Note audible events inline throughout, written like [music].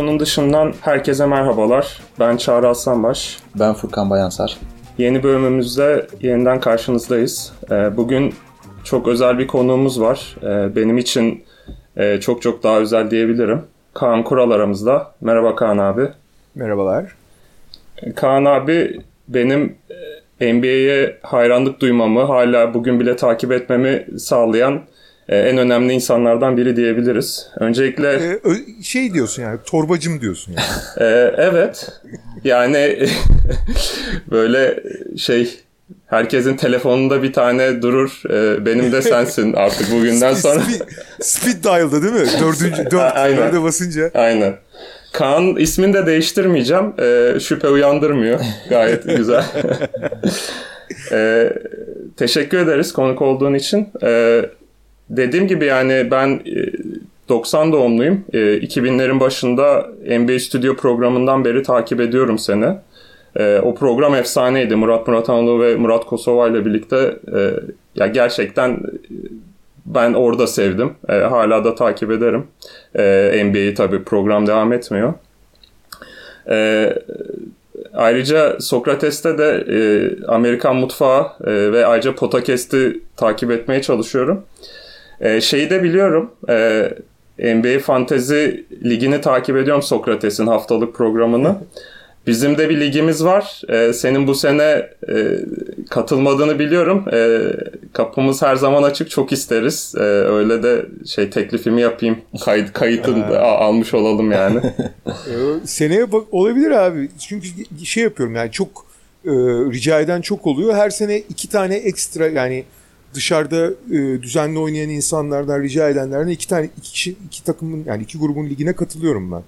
Kutunun dışından herkese merhabalar. Ben Çağrı Aslanbaş. Ben Furkan Bayansar. Yeni bölümümüzde yeniden karşınızdayız. Ee, bugün çok özel bir konuğumuz var. Ee, benim için e, çok çok daha özel diyebilirim. Kaan Kural aramızda. Merhaba Kaan abi. Merhabalar. Kaan abi benim e, NBA'ye hayranlık duymamı, hala bugün bile takip etmemi sağlayan en önemli insanlardan biri diyebiliriz. Öncelikle... Ee, şey diyorsun yani, torbacım diyorsun yani. Ee, evet. Yani [laughs] böyle şey herkesin telefonunda bir tane durur. Ee, benim de sensin artık bugünden [laughs] sonra. speed, speed dial'da değil mi? Dördüncü, [laughs] dört, Aynen. dörde basınca. Aynen. Kaan ismini de değiştirmeyeceğim. Ee, şüphe uyandırmıyor. Gayet güzel. ee, teşekkür ederiz konuk olduğun için. Ee, dediğim gibi yani ben 90 e, doğumluyum. 2000'lerin e, başında NBA Studio programından beri takip ediyorum seni. E, o program efsaneydi. Murat Muratanoğlu ve Murat Kosova ile birlikte ya gerçekten ben orada sevdim. hala da takip ederim. NBA'yi tabii program devam etmiyor. Ayrıca Sokrates'te de Amerikan mutfağı ve ayrıca Potakest'i takip etmeye çalışıyorum. E, şeyi de biliyorum. E, NBA Fantezi Ligi'ni takip ediyorum Sokrates'in haftalık programını. Bizim de bir ligimiz var. Ee, senin bu sene e, katılmadığını biliyorum. Ee, kapımız her zaman açık. Çok isteriz. Ee, öyle de şey teklifimi yapayım. Kayıt kayıtını da almış olalım yani. [laughs] Seneye bak olabilir abi. Çünkü şey yapıyorum yani çok e, rica eden çok oluyor. Her sene iki tane ekstra yani dışarıda e, düzenli oynayan insanlardan rica edenlerden iki tane iki kişi iki takımın yani iki grubun ligine katılıyorum ben.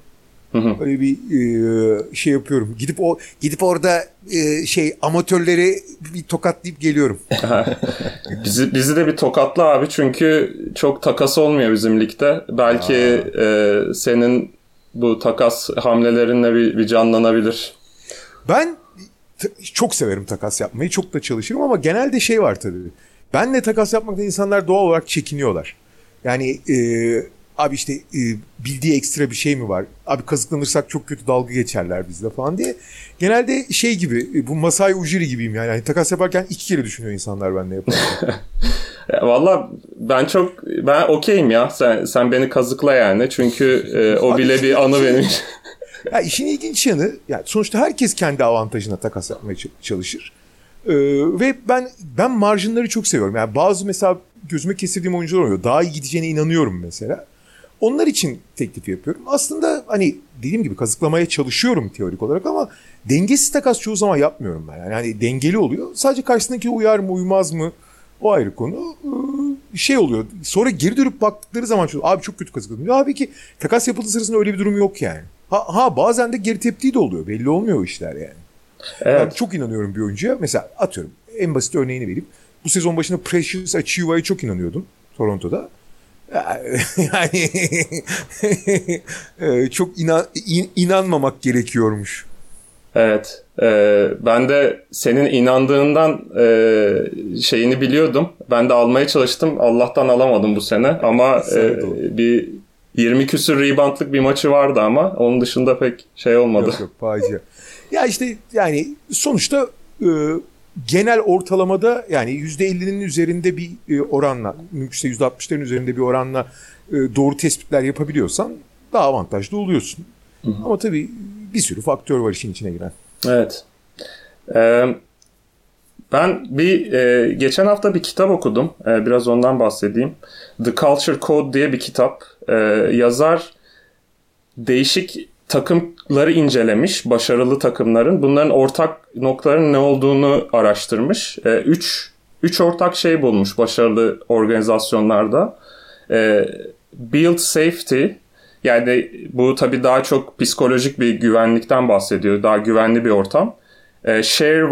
Hı Öyle bir e, şey yapıyorum. Gidip o gidip orada e, şey amatörleri bir tokatlayıp geliyorum. [laughs] bizi bizi de bir tokatla abi çünkü çok takas olmuyor bizim ligde. Belki e, senin bu takas hamlelerinle bir, bir canlanabilir. Ben çok severim takas yapmayı. Çok da çalışırım ama genelde şey var tabii. Benle takas yapmakta insanlar doğal olarak çekiniyorlar. Yani e, abi işte e, bildiği ekstra bir şey mi var? Abi kazıklanırsak çok kötü dalga geçerler bizde falan diye. Genelde şey gibi e, bu Masai Ujiri gibiyim yani. yani takas yaparken iki kere düşünüyor insanlar benimle yaparken. [laughs] Valla ben çok ben okeyim ya. Sen sen beni kazıkla yani. Çünkü e, o bile bir anı benim. ya işin ilginç yanı yani sonuçta herkes kendi avantajına takas yapmaya çalışır. Ee, ve ben ben marjinleri çok seviyorum. Yani bazı mesela gözüme kestirdiğim oyuncular oluyor. Daha iyi gideceğine inanıyorum mesela. Onlar için teklif yapıyorum. Aslında hani dediğim gibi kazıklamaya çalışıyorum teorik olarak ama dengesiz takas çoğu zaman yapmıyorum ben. Yani hani dengeli oluyor. Sadece karşısındaki uyar mı uymaz mı o ayrı konu. Ee, şey oluyor. Sonra geri dönüp baktıkları zaman şu, abi çok kötü kazıkladım. Ya abi ki takas yapıldığı sırasında öyle bir durum yok yani. Ha, ha bazen de geri teptiği de oluyor. Belli olmuyor o işler yani. Evet. Ben çok inanıyorum bir oyuncuya. Mesela atıyorum en basit örneğini vereyim. Bu sezon başında Precious Achiva'ya çok inanıyordum Toronto'da. [laughs] Yani e, çok inan, in, inanmamak gerekiyormuş. Evet. E, ben de senin inandığından e, şeyini biliyordum. Ben de almaya çalıştım. Allah'tan alamadım bu sene. Ama e, bir 20 küsür reboundlık bir maçı vardı ama onun dışında pek şey olmadı. Yok yok facia. [laughs] Ya işte yani sonuçta e, genel ortalamada yani %50'nin üzerinde bir e, oranla, mümkünse %60'ların üzerinde bir oranla e, doğru tespitler yapabiliyorsan daha avantajlı oluyorsun. Hı hı. Ama tabii bir sürü faktör var işin içine giren. Evet. Ee, ben bir e, geçen hafta bir kitap okudum. E, biraz ondan bahsedeyim. The Culture Code diye bir kitap. E, yazar değişik takımları incelemiş, başarılı takımların. Bunların ortak noktaların ne olduğunu araştırmış. E, üç, üç ortak şey bulmuş başarılı organizasyonlarda. E, build safety, yani bu tabii daha çok psikolojik bir güvenlikten bahsediyor. Daha güvenli bir ortam. E, share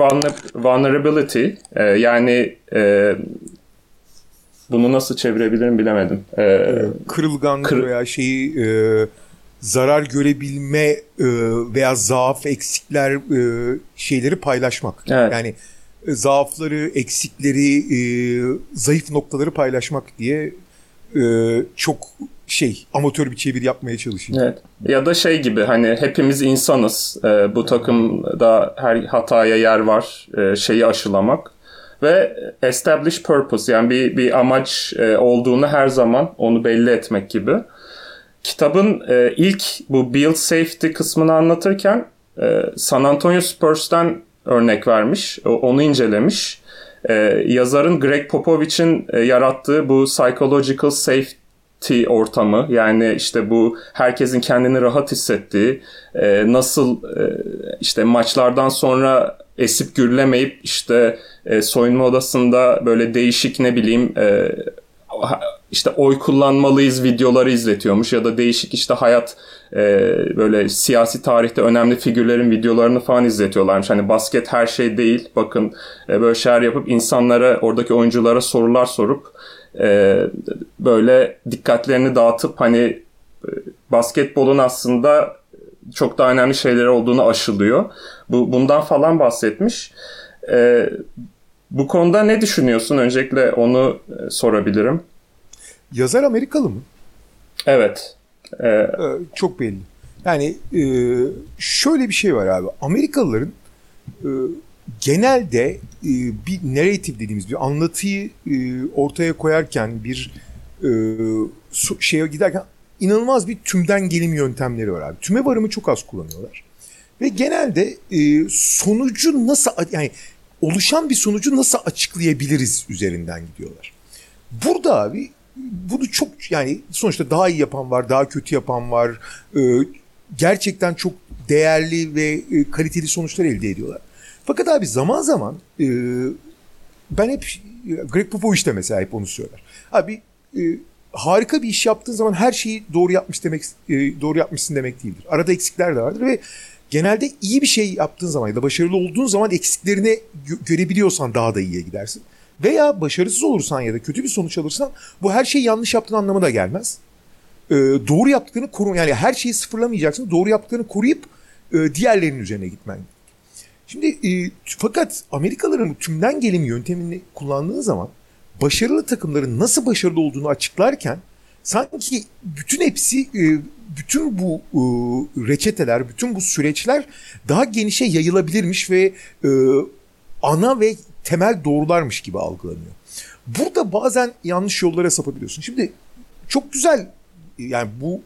vulnerability, e, yani e, bunu nasıl çevirebilirim bilemedim. E, Kırılgan kır... veya şeyi... E zarar görebilme e, veya zaaf, eksikler e, şeyleri paylaşmak. Evet. Yani e, zaafları, eksikleri, e, zayıf noktaları paylaşmak diye e, çok şey amatör bir çeviri yapmaya çalışayım. Evet. Ya da şey gibi hani hepimiz insanız. E, bu takımda her hataya yer var. E, şeyi aşılamak ve establish purpose yani bir bir amaç e, olduğunu her zaman onu belli etmek gibi. Kitabın e, ilk bu build safety kısmını anlatırken e, San Antonio Spurs'tan örnek vermiş. Onu incelemiş. E, yazarın Greg Popovich'in e, yarattığı bu psychological safety ortamı yani işte bu herkesin kendini rahat hissettiği e, nasıl e, işte maçlardan sonra esip gürlemeyip işte e, soyunma odasında böyle değişik ne bileyim e, işte oy kullanmalıyız videoları izletiyormuş ya da değişik işte hayat e, böyle siyasi tarihte önemli figürlerin videolarını falan izletiyorlarmış. Hani basket her şey değil. Bakın e, böyle şeyler yapıp insanlara oradaki oyunculara sorular sorup e, böyle dikkatlerini dağıtıp hani e, basketbolun aslında çok daha önemli şeyleri olduğunu aşılıyor. Bu bundan falan bahsetmiş. E, bu konuda ne düşünüyorsun? Öncelikle onu e, sorabilirim. Yazar Amerikalı mı? Evet. Ee, ee, çok belli. Yani e, şöyle bir şey var abi. Amerikalıların e, genelde e, bir narrative dediğimiz bir anlatıyı e, ortaya koyarken bir e, şeye giderken inanılmaz bir tümden gelim yöntemleri var abi. Tüme varımı çok az kullanıyorlar. Ve genelde e, sonucu nasıl yani oluşan bir sonucu nasıl açıklayabiliriz üzerinden gidiyorlar. Burada abi bunu çok yani sonuçta daha iyi yapan var, daha kötü yapan var. E, gerçekten çok değerli ve e, kaliteli sonuçlar elde ediyorlar. Fakat abi zaman zaman e, ben hep Greg Popovich de mesela hep onu söyler. Abi e, harika bir iş yaptığın zaman her şeyi doğru yapmış demek e, doğru yapmışsın demek değildir. Arada eksikler de vardır ve genelde iyi bir şey yaptığın zaman ya da başarılı olduğun zaman eksiklerini gö- görebiliyorsan daha da iyiye gidersin. Veya başarısız olursan ya da kötü bir sonuç alırsan bu her şeyi yanlış yaptığın anlamı da gelmez. Ee, doğru yaptıklarını koru yani her şeyi sıfırlamayacaksın. Doğru yaptıklarını koruyup e, diğerlerinin üzerine gitmen. Şimdi e, fakat Amerikalıların tümden gelim yöntemini kullandığı zaman başarılı takımların nasıl başarılı olduğunu açıklarken sanki bütün hepsi e, bütün bu e, reçeteler, bütün bu süreçler daha genişe yayılabilirmiş ve e, ana ve temel doğrularmış gibi algılanıyor. Burada bazen yanlış yollara sapabiliyorsun. Şimdi çok güzel yani bu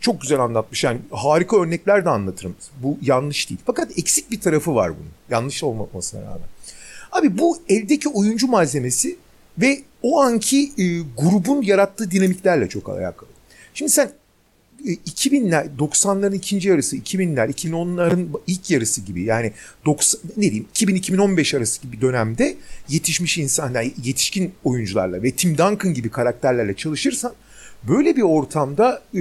çok güzel anlatmış. Yani harika örnekler de anlatırım. Bu yanlış değil. Fakat eksik bir tarafı var bunun. Yanlış olmamasına rağmen. Abi bu eldeki oyuncu malzemesi ve o anki e, grubun yarattığı dinamiklerle çok alakalı. Şimdi sen 2000'ler, e, 90'ların ikinci yarısı, 2000'ler, 2010'ların ilk yarısı gibi yani 90, ne diyeyim 2000-2015 arası gibi dönemde yetişmiş insanlar, yetişkin oyuncularla ve Tim Duncan gibi karakterlerle çalışırsan böyle bir ortamda e,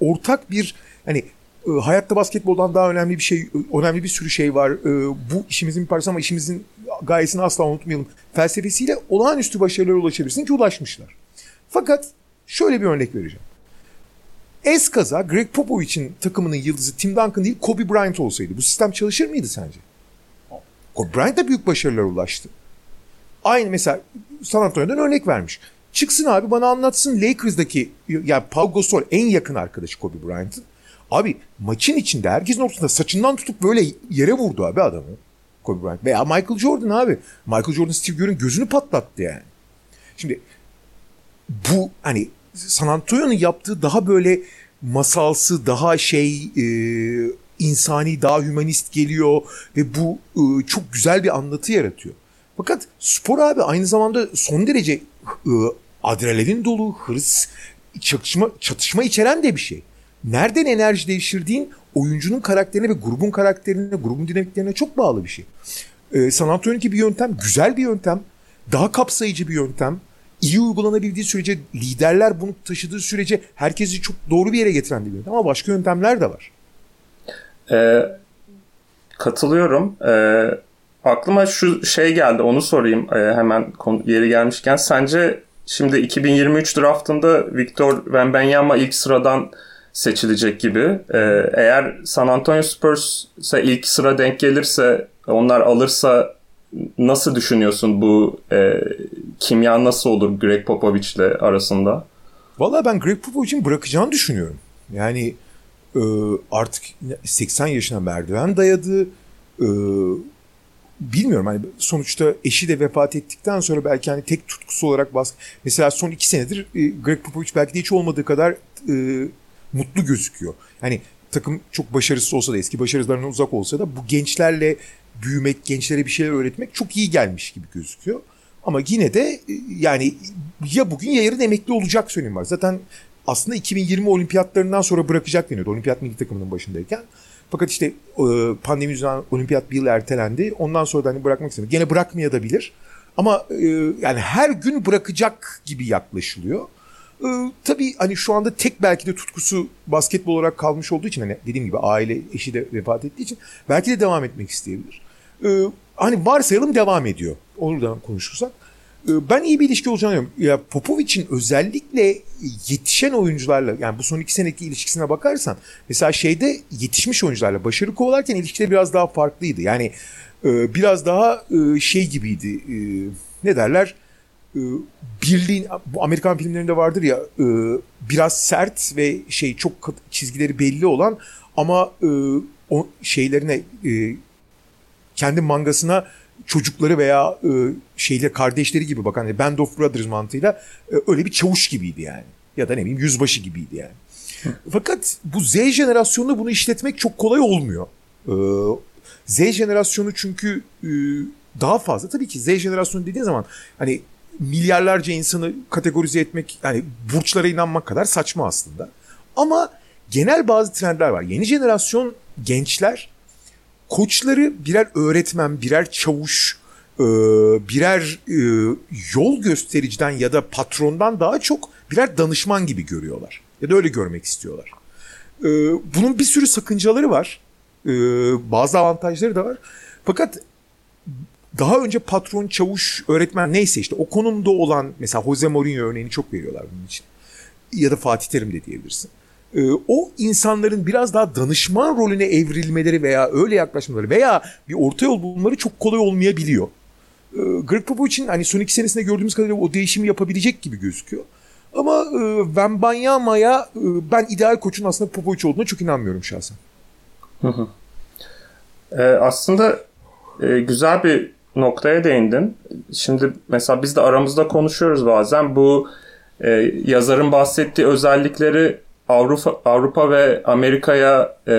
ortak bir hani e, hayatta basketboldan daha önemli bir şey, önemli bir sürü şey var. E, bu işimizin bir parçası ama işimizin gayesini asla unutmayalım. Felsefesiyle olağanüstü başarılara ulaşabilirsin ki ulaşmışlar. Fakat şöyle bir örnek vereceğim. Eskaza Greg Popovich'in takımının yıldızı Tim Duncan değil Kobe Bryant olsaydı bu sistem çalışır mıydı sence? Kobe Bryant da büyük başarılara ulaştı. Aynı mesela San Antonio'dan örnek vermiş. Çıksın abi bana anlatsın Lakers'daki yani Pau Gasol en yakın arkadaşı Kobe Bryant'ın. Abi maçın içinde herkesin ortasında saçından tutup böyle yere vurdu abi adamı. Kobe Bryant. Veya Michael Jordan abi. Michael Jordan Steve Kerr'ün gözünü patlattı yani. Şimdi bu hani San Antonio'nun yaptığı daha böyle masalsı, daha şey e, insani, daha hümanist geliyor ve bu e, çok güzel bir anlatı yaratıyor. Fakat spor abi aynı zamanda son derece e, adrenalin dolu, hırs, çatışma, çatışma içeren de bir şey. Nereden enerji devşirdiğin oyuncunun karakterine ve grubun karakterine, grubun dinamiklerine çok bağlı bir şey. E, San Antonio'nunki bir yöntem, güzel bir yöntem, daha kapsayıcı bir yöntem iyi uygulanabildiği sürece liderler bunu taşıdığı sürece herkesi çok doğru bir yere getiren bir yöntem ama başka yöntemler de var. Ee, katılıyorum. Ee, aklıma şu şey geldi onu sorayım ee, hemen yeri gelmişken. Sence şimdi 2023 draftında Victor Wembanyama ilk sıradan seçilecek gibi. Ee, eğer San Antonio Spurs'a ilk sıra denk gelirse onlar alırsa nasıl düşünüyorsun bu e, kimya nasıl olur Greg Popovich'le arasında? Valla ben Greg Popovich'in bırakacağını düşünüyorum. Yani e, artık 80 yaşına merdiven dayadı. E, bilmiyorum hani sonuçta eşi de vefat ettikten sonra belki hani tek tutkusu olarak bas mesela son iki senedir e, Greg Popovich belki de hiç olmadığı kadar e, mutlu gözüküyor. Yani takım çok başarısız olsa da eski başarılarından uzak olsa da bu gençlerle büyümek, gençlere bir şeyler öğretmek çok iyi gelmiş gibi gözüküyor. Ama yine de e, yani ya bugün ya yarın emekli olacak söyleyeyim var. Zaten aslında 2020 olimpiyatlarından sonra bırakacak deniyordu olimpiyat milli takımının başındayken. Fakat işte e, pandemi yüzünden olimpiyat bir yıl ertelendi. Ondan sonra da hani bırakmak istemedi. Gene bırakmayabilir. Ama e, yani her gün bırakacak gibi yaklaşılıyor. Ee, tabii hani şu anda tek belki de tutkusu basketbol olarak kalmış olduğu için hani dediğim gibi aile eşi de vefat ettiği için belki de devam etmek isteyebilir. Ee, hani varsayalım devam ediyor. Oradan konuşursak. Ee, ben iyi bir ilişki olacağını diyorum. Ya Popovic'in özellikle yetişen oyuncularla yani bu son iki seneki ilişkisine bakarsan mesela şeyde yetişmiş oyuncularla başarı kovalarken ilişkileri biraz daha farklıydı. Yani e, biraz daha e, şey gibiydi. E, ne derler? e, birliğin bu Amerikan filmlerinde vardır ya e, biraz sert ve şey çok çizgileri belli olan ama e, şeylerine e, kendi mangasına çocukları veya e, şeyle kardeşleri gibi bakan yani Band of Brothers mantığıyla e, öyle bir çavuş gibiydi yani. Ya da ne bileyim yüzbaşı gibiydi yani. Fakat bu Z jenerasyonunda bunu işletmek çok kolay olmuyor. E, Z jenerasyonu çünkü e, daha fazla tabii ki Z jenerasyonu dediğin zaman hani milyarlarca insanı kategorize etmek yani burçlara inanmak kadar saçma aslında. Ama genel bazı trendler var. Yeni jenerasyon gençler koçları birer öğretmen, birer çavuş, e, birer e, yol göstericiden ya da patrondan daha çok birer danışman gibi görüyorlar. Ya da öyle görmek istiyorlar. E, bunun bir sürü sakıncaları var. Bazı avantajları da var. Fakat daha önce patron, çavuş, öğretmen neyse işte o konumda olan mesela Jose Mourinho örneğini çok veriyorlar bunun için. Ya da Fatih Terim de diyebilirsin. Ee, o insanların biraz daha danışman rolüne evrilmeleri veya öyle yaklaşmaları veya bir orta yol bulmaları çok kolay olmayabiliyor. Ee, Greg Popovich'in hani son iki senesinde gördüğümüz kadarıyla o değişimi yapabilecek gibi gözüküyor. Ama e, Wembanyama'ya e, ben ideal koçun aslında Popovic olduğuna çok inanmıyorum şahsen. Hı hı. Ee, aslında e, güzel bir noktaya değindin. Şimdi mesela biz de aramızda konuşuyoruz bazen bu e, yazarın bahsettiği özellikleri Avrupa Avrupa ve Amerika'ya e,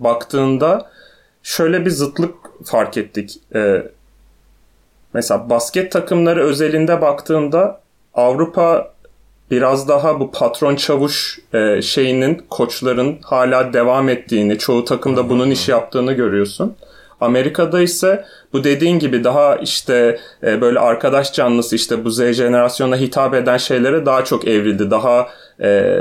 baktığında şöyle bir zıtlık fark ettik. E, mesela basket takımları özelinde baktığında Avrupa biraz daha bu patron çavuş e, şeyinin koçların hala devam ettiğini, çoğu takımda bunun iş yaptığını görüyorsun. Amerika'da ise bu dediğin gibi daha işte e, böyle arkadaş canlısı işte bu Z jenerasyonuna hitap eden şeylere daha çok evrildi. Daha e,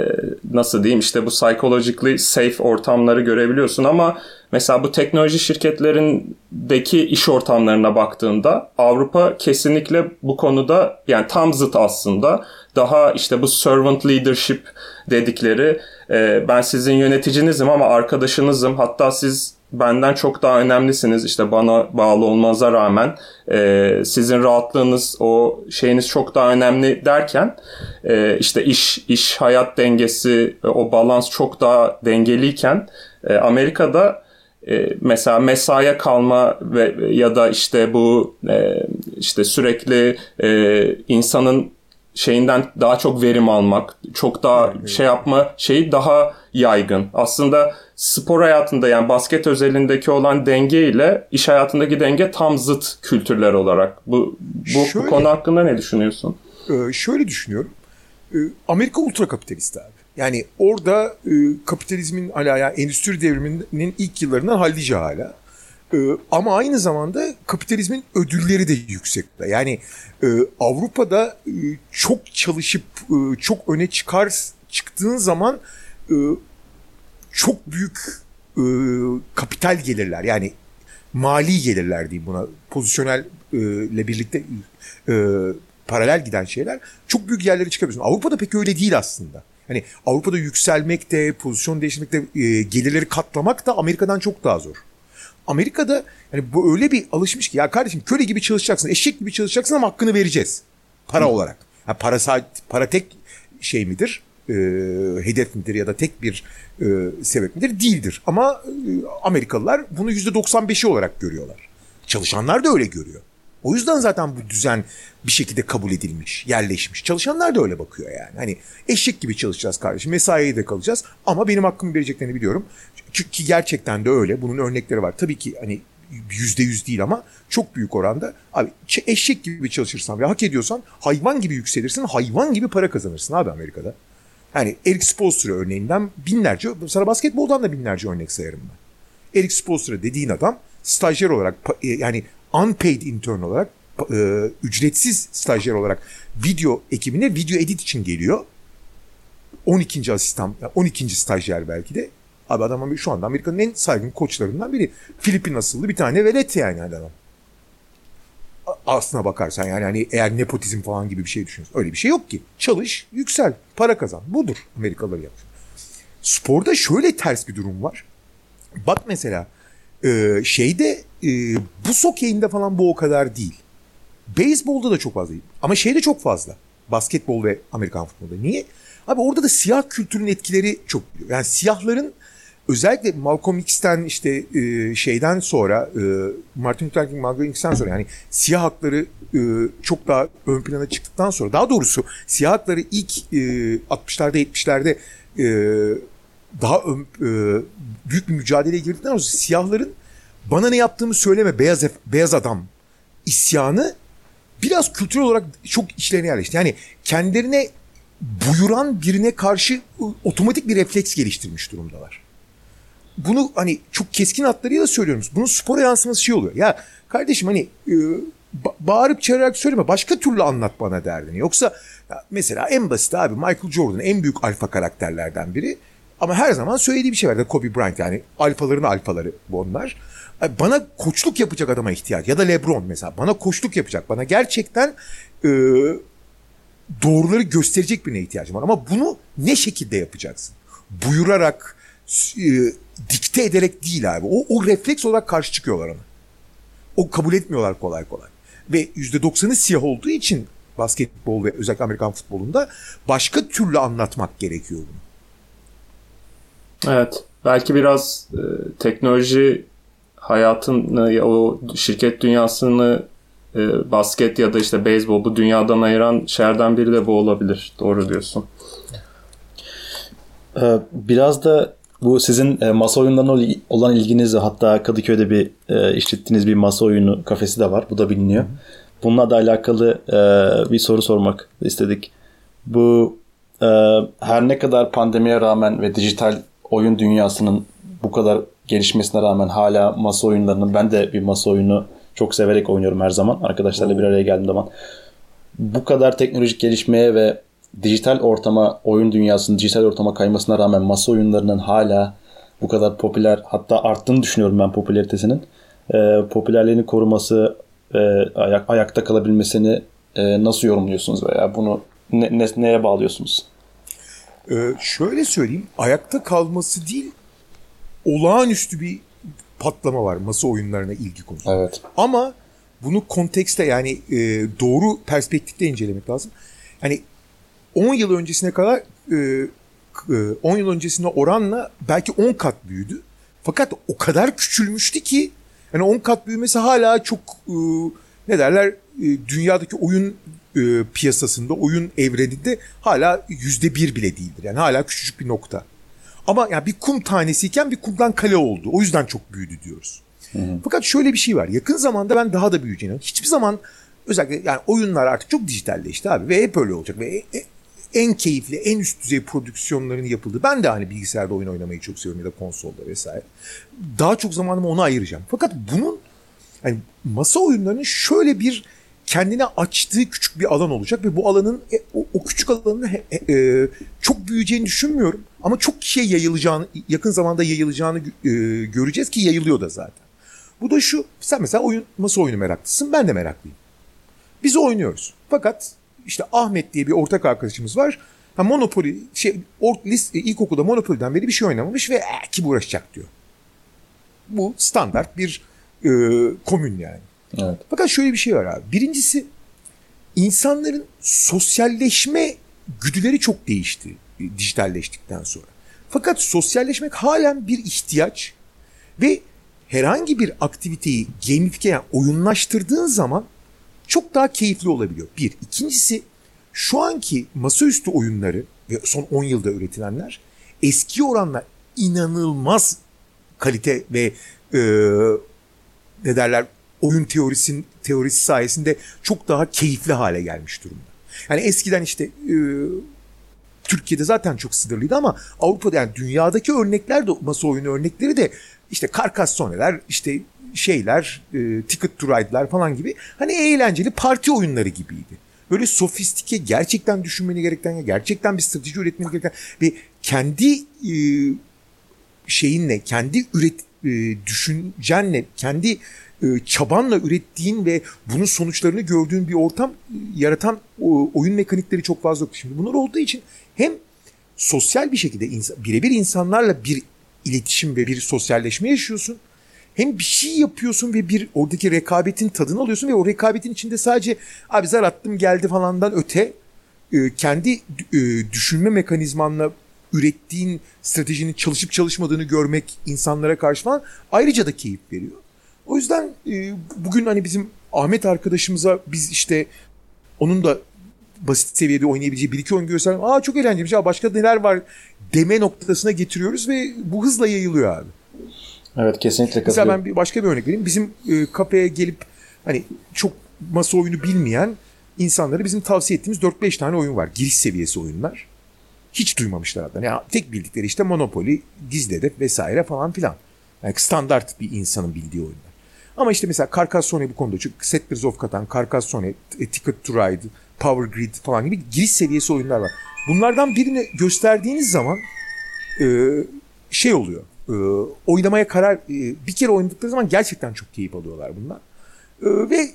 nasıl diyeyim işte bu psychologically safe ortamları görebiliyorsun ama mesela bu teknoloji şirketlerindeki iş ortamlarına baktığında Avrupa kesinlikle bu konuda yani tam zıt aslında. Daha işte bu servant leadership dedikleri e, ben sizin yöneticinizim ama arkadaşınızım hatta siz benden çok daha önemlisiniz. İşte bana bağlı olmanıza rağmen e, sizin rahatlığınız, o şeyiniz çok daha önemli derken e, işte iş iş hayat dengesi, e, o balans çok daha dengeliyken e, Amerika'da e, mesela mesaiye kalma ve ya da işte bu e, işte sürekli e, insanın şeyinden daha çok verim almak, çok daha şey yapma şeyi daha yaygın. Aslında spor hayatında yani basket özelindeki olan denge ile iş hayatındaki denge tam zıt kültürler olarak. Bu bu, şöyle, bu konu hakkında ne düşünüyorsun? E, şöyle düşünüyorum. E, Amerika ultra kapitalist abi. Yani orada e, kapitalizmin hala yani endüstri devriminin ilk yıllarından hallice hala. E, ama aynı zamanda kapitalizmin ödülleri de yüksekte. Yani e, Avrupa'da e, çok çalışıp e, çok öne çıkar çıktığın zaman e, çok büyük e, kapital gelirler yani mali gelirler diyeyim buna pozisyonel e, ile birlikte e, paralel giden şeyler çok büyük yerlere çıkabiliyorsun. Avrupa'da pek öyle değil aslında. Hani Avrupa'da yükselmek de, pozisyon değiştirmek de, e, gelirleri katlamak da Amerika'dan çok daha zor. Amerika'da yani bu öyle bir alışmış ki ya kardeşim köle gibi çalışacaksın, eşek gibi çalışacaksın ama hakkını vereceğiz para olarak. Yani para para tek şey midir? E, hedef midir ya da tek bir e, sebep midir? Değildir. Ama e, Amerikalılar bunu %95'i olarak görüyorlar. Çalışanlar da öyle görüyor. O yüzden zaten bu düzen bir şekilde kabul edilmiş, yerleşmiş. Çalışanlar da öyle bakıyor yani. Hani eşek gibi çalışacağız kardeşim. Mesaiye de kalacağız ama benim hakkımı vereceklerini biliyorum. Ki gerçekten de öyle. Bunun örnekleri var. Tabii ki hani yüzde yüz değil ama çok büyük oranda. Abi eşek gibi çalışırsan ve hak ediyorsan hayvan gibi yükselirsin, hayvan gibi para kazanırsın abi Amerika'da. Yani Eric Spoelstra örneğinden binlerce, sana basketboldan da binlerce örnek sayarım ben. Eric Spoelstra dediğin adam stajyer olarak e, yani unpaid intern olarak e, ücretsiz stajyer olarak video ekibine video edit için geliyor. 12. asistan, 12. stajyer belki de. Abi adam şu anda Amerika'nın en saygın koçlarından biri. Filipin asıllı bir tane velet yani adam. Aslına bakarsan yani hani eğer nepotizm falan gibi bir şey düşünüyorsun. Öyle bir şey yok ki. Çalış, yüksel, para kazan. Budur Amerikalılar yapıyor. Sporda şöyle ters bir durum var. Bak mesela e, şeyde e, bu sokeyinde falan bu o kadar değil. Beyzbolda da çok fazla değil. Ama şeyde çok fazla. Basketbol ve Amerikan futbolunda. Niye? Abi orada da siyah kültürün etkileri çok Yani siyahların özellikle Malcolm X'ten işte e, şeyden sonra e, Martin Luther King Malcolm X'ten sonra yani siyah hakları e, çok daha ön plana çıktıktan sonra daha doğrusu siyah hakları ilk e, 60'larda 70'lerde e, daha ön, e, büyük bir mücadeleye girdikten sonra siyahların bana ne yaptığımı söyleme beyaz beyaz adam isyanı biraz kültürel olarak çok içlerine yerleşti. Yani kendilerine buyuran birine karşı otomatik bir refleks geliştirmiş durumdalar. Bunu hani çok keskin hatlarıyla söylüyorum. Bunun spora yansıması şey oluyor. Ya kardeşim hani e, bağırıp çağırarak söyleme. Başka türlü anlat bana derdini. Yoksa mesela en basit abi Michael Jordan en büyük alfa karakterlerden biri. Ama her zaman söylediği bir şey vardı. Kobe Bryant yani alfaların alfaları onlar. Bana koçluk yapacak adama ihtiyaç. Ya da Lebron mesela. Bana koçluk yapacak. Bana gerçekten e, doğruları gösterecek birine ihtiyacım var. Ama bunu ne şekilde yapacaksın? Buyurarak, e, dikte ederek değil abi. O, o refleks olarak karşı çıkıyorlar ona. O kabul etmiyorlar kolay kolay. Ve %90'ı siyah olduğu için basketbol ve özellikle Amerikan futbolunda başka türlü anlatmak gerekiyor bunu. Evet. Belki biraz e, teknoloji hayatını, o şirket dünyasını e, basket ya da işte beyzbol bu dünyadan ayıran şeylerden biri de bu olabilir. Doğru diyorsun. Ee, biraz da bu sizin e, masa oyunlarına olan ilginiz hatta Kadıköy'de bir e, işlettiğiniz bir masa oyunu kafesi de var. Bu da biliniyor. Bununla da alakalı e, bir soru sormak istedik. Bu her ne kadar pandemiye rağmen ve dijital oyun dünyasının bu kadar gelişmesine rağmen hala masa oyunlarının ben de bir masa oyunu çok severek oynuyorum her zaman. Arkadaşlarla bir araya geldiğim zaman. Bu kadar teknolojik gelişmeye ve dijital ortama, oyun dünyasının dijital ortama kaymasına rağmen masa oyunlarının hala bu kadar popüler hatta arttığını düşünüyorum ben popülaritesinin. Ee, popülerliğini koruması, e, ayak, ayakta kalabilmesini e, nasıl yorumluyorsunuz veya bunu ne, ne, neye bağlıyorsunuz? Ee, şöyle söyleyeyim, ayakta kalması değil, olağanüstü bir patlama var masa oyunlarına ilgi konusunda. Evet. Ama bunu kontekste yani e, doğru perspektifte incelemek lazım. Yani 10 yıl öncesine kadar e, 10 e, yıl öncesine oranla belki 10 kat büyüdü. Fakat o kadar küçülmüştü ki yani 10 kat büyümesi hala çok e, ne derler e, dünyadaki oyun e, piyasasında, oyun evreninde hala yüzde bir bile değildir. Yani hala küçücük bir nokta. Ama yani bir kum tanesiyken bir kumdan kale oldu. O yüzden çok büyüdü diyoruz. Hı hı. Fakat şöyle bir şey var. Yakın zamanda ben daha da büyüyeceğini. Hiçbir zaman özellikle yani oyunlar artık çok dijitalleşti abi ve hep öyle olacak ve e, en keyifli, en üst düzey prodüksiyonların yapıldı. Ben de hani bilgisayarda oyun oynamayı çok seviyorum ya da konsolda vesaire. Daha çok zamanımı ona ayıracağım. Fakat bunun hani masa oyunlarının şöyle bir kendine açtığı küçük bir alan olacak ve bu alanın e, o, küçük alanın e, çok büyüyeceğini düşünmüyorum ama çok kişiye yayılacağını yakın zamanda yayılacağını e, göreceğiz ki yayılıyor da zaten. Bu da şu sen mesela oyun masa oyunu meraklısın ben de meraklıyım. Biz oynuyoruz. Fakat işte Ahmet diye bir ortak arkadaşımız var. Ha Monopoly şey or, list, ilkokulda Monopoly'den beri bir şey oynamamış ve e, kim uğraşacak diyor. Bu standart bir e, komün yani. Evet. Fakat şöyle bir şey var abi. Birincisi insanların sosyalleşme güdüleri çok değişti. dijitalleştikten sonra. Fakat sosyalleşmek halen bir ihtiyaç ve herhangi bir aktiviteyi gamifike yani oyunlaştırdığın zaman çok daha keyifli olabiliyor. Bir. İkincisi şu anki masaüstü oyunları ve son 10 yılda üretilenler eski oranla inanılmaz kalite ve e, ne derler oyun teorisin teorisi sayesinde çok daha keyifli hale gelmiş durumda. Yani eskiden işte e, Türkiye'de zaten çok sınırlıydı ama Avrupa'da yani dünyadaki örnekler de masa oyunu örnekleri de işte Carcassonne'ler, işte şeyler, e, Ticket to Ride'lar falan gibi hani eğlenceli parti oyunları gibiydi. Böyle sofistike, gerçekten düşünmeni gereken, gerçekten bir strateji üretmeni gereken ve kendi e, şeyinle, kendi üret e, düşüncenle, kendi e, çabanla ürettiğin ve bunun sonuçlarını gördüğün bir ortam e, yaratan o, oyun mekanikleri çok fazla yok. Şimdi bunlar olduğu için hem sosyal bir şekilde insan, birebir insanlarla bir iletişim ve bir sosyalleşme yaşıyorsun. Hem bir şey yapıyorsun ve bir oradaki rekabetin tadını alıyorsun ve o rekabetin içinde sadece abi zar attım geldi falandan öte e, kendi e, düşünme mekanizmanla ürettiğin stratejinin çalışıp çalışmadığını görmek insanlara karşı falan ayrıca da keyif veriyor. O yüzden e, bugün hani bizim Ahmet arkadaşımıza biz işte onun da basit seviyede oynayabileceği bir iki oyun gösterdim. Aa çok eğlenceliymiş. Aa başka neler var deme noktasına getiriyoruz ve bu hızla yayılıyor abi. Evet kesinlikle Mesela ben bir başka bir örnek vereyim. Bizim e, kafeye gelip hani çok masa oyunu bilmeyen insanlara bizim tavsiye ettiğimiz 4-5 tane oyun var. Giriş seviyesi oyunlar. Hiç duymamışlar adını. Yani tek bildikleri işte Monopoly, Gizli Hedef vesaire falan filan. Yani standart bir insanın bildiği oyunlar. Ama işte mesela Carcassonne bu konuda çünkü Settlers of Catan, Carcassonne, Ticket to Ride, Power Grid falan gibi giriş seviyesi oyunlar var. Bunlardan birini gösterdiğiniz zaman e, şey oluyor. E, oynamaya karar e, bir kere oynadıkları zaman gerçekten çok keyif alıyorlar bunlar. E, ve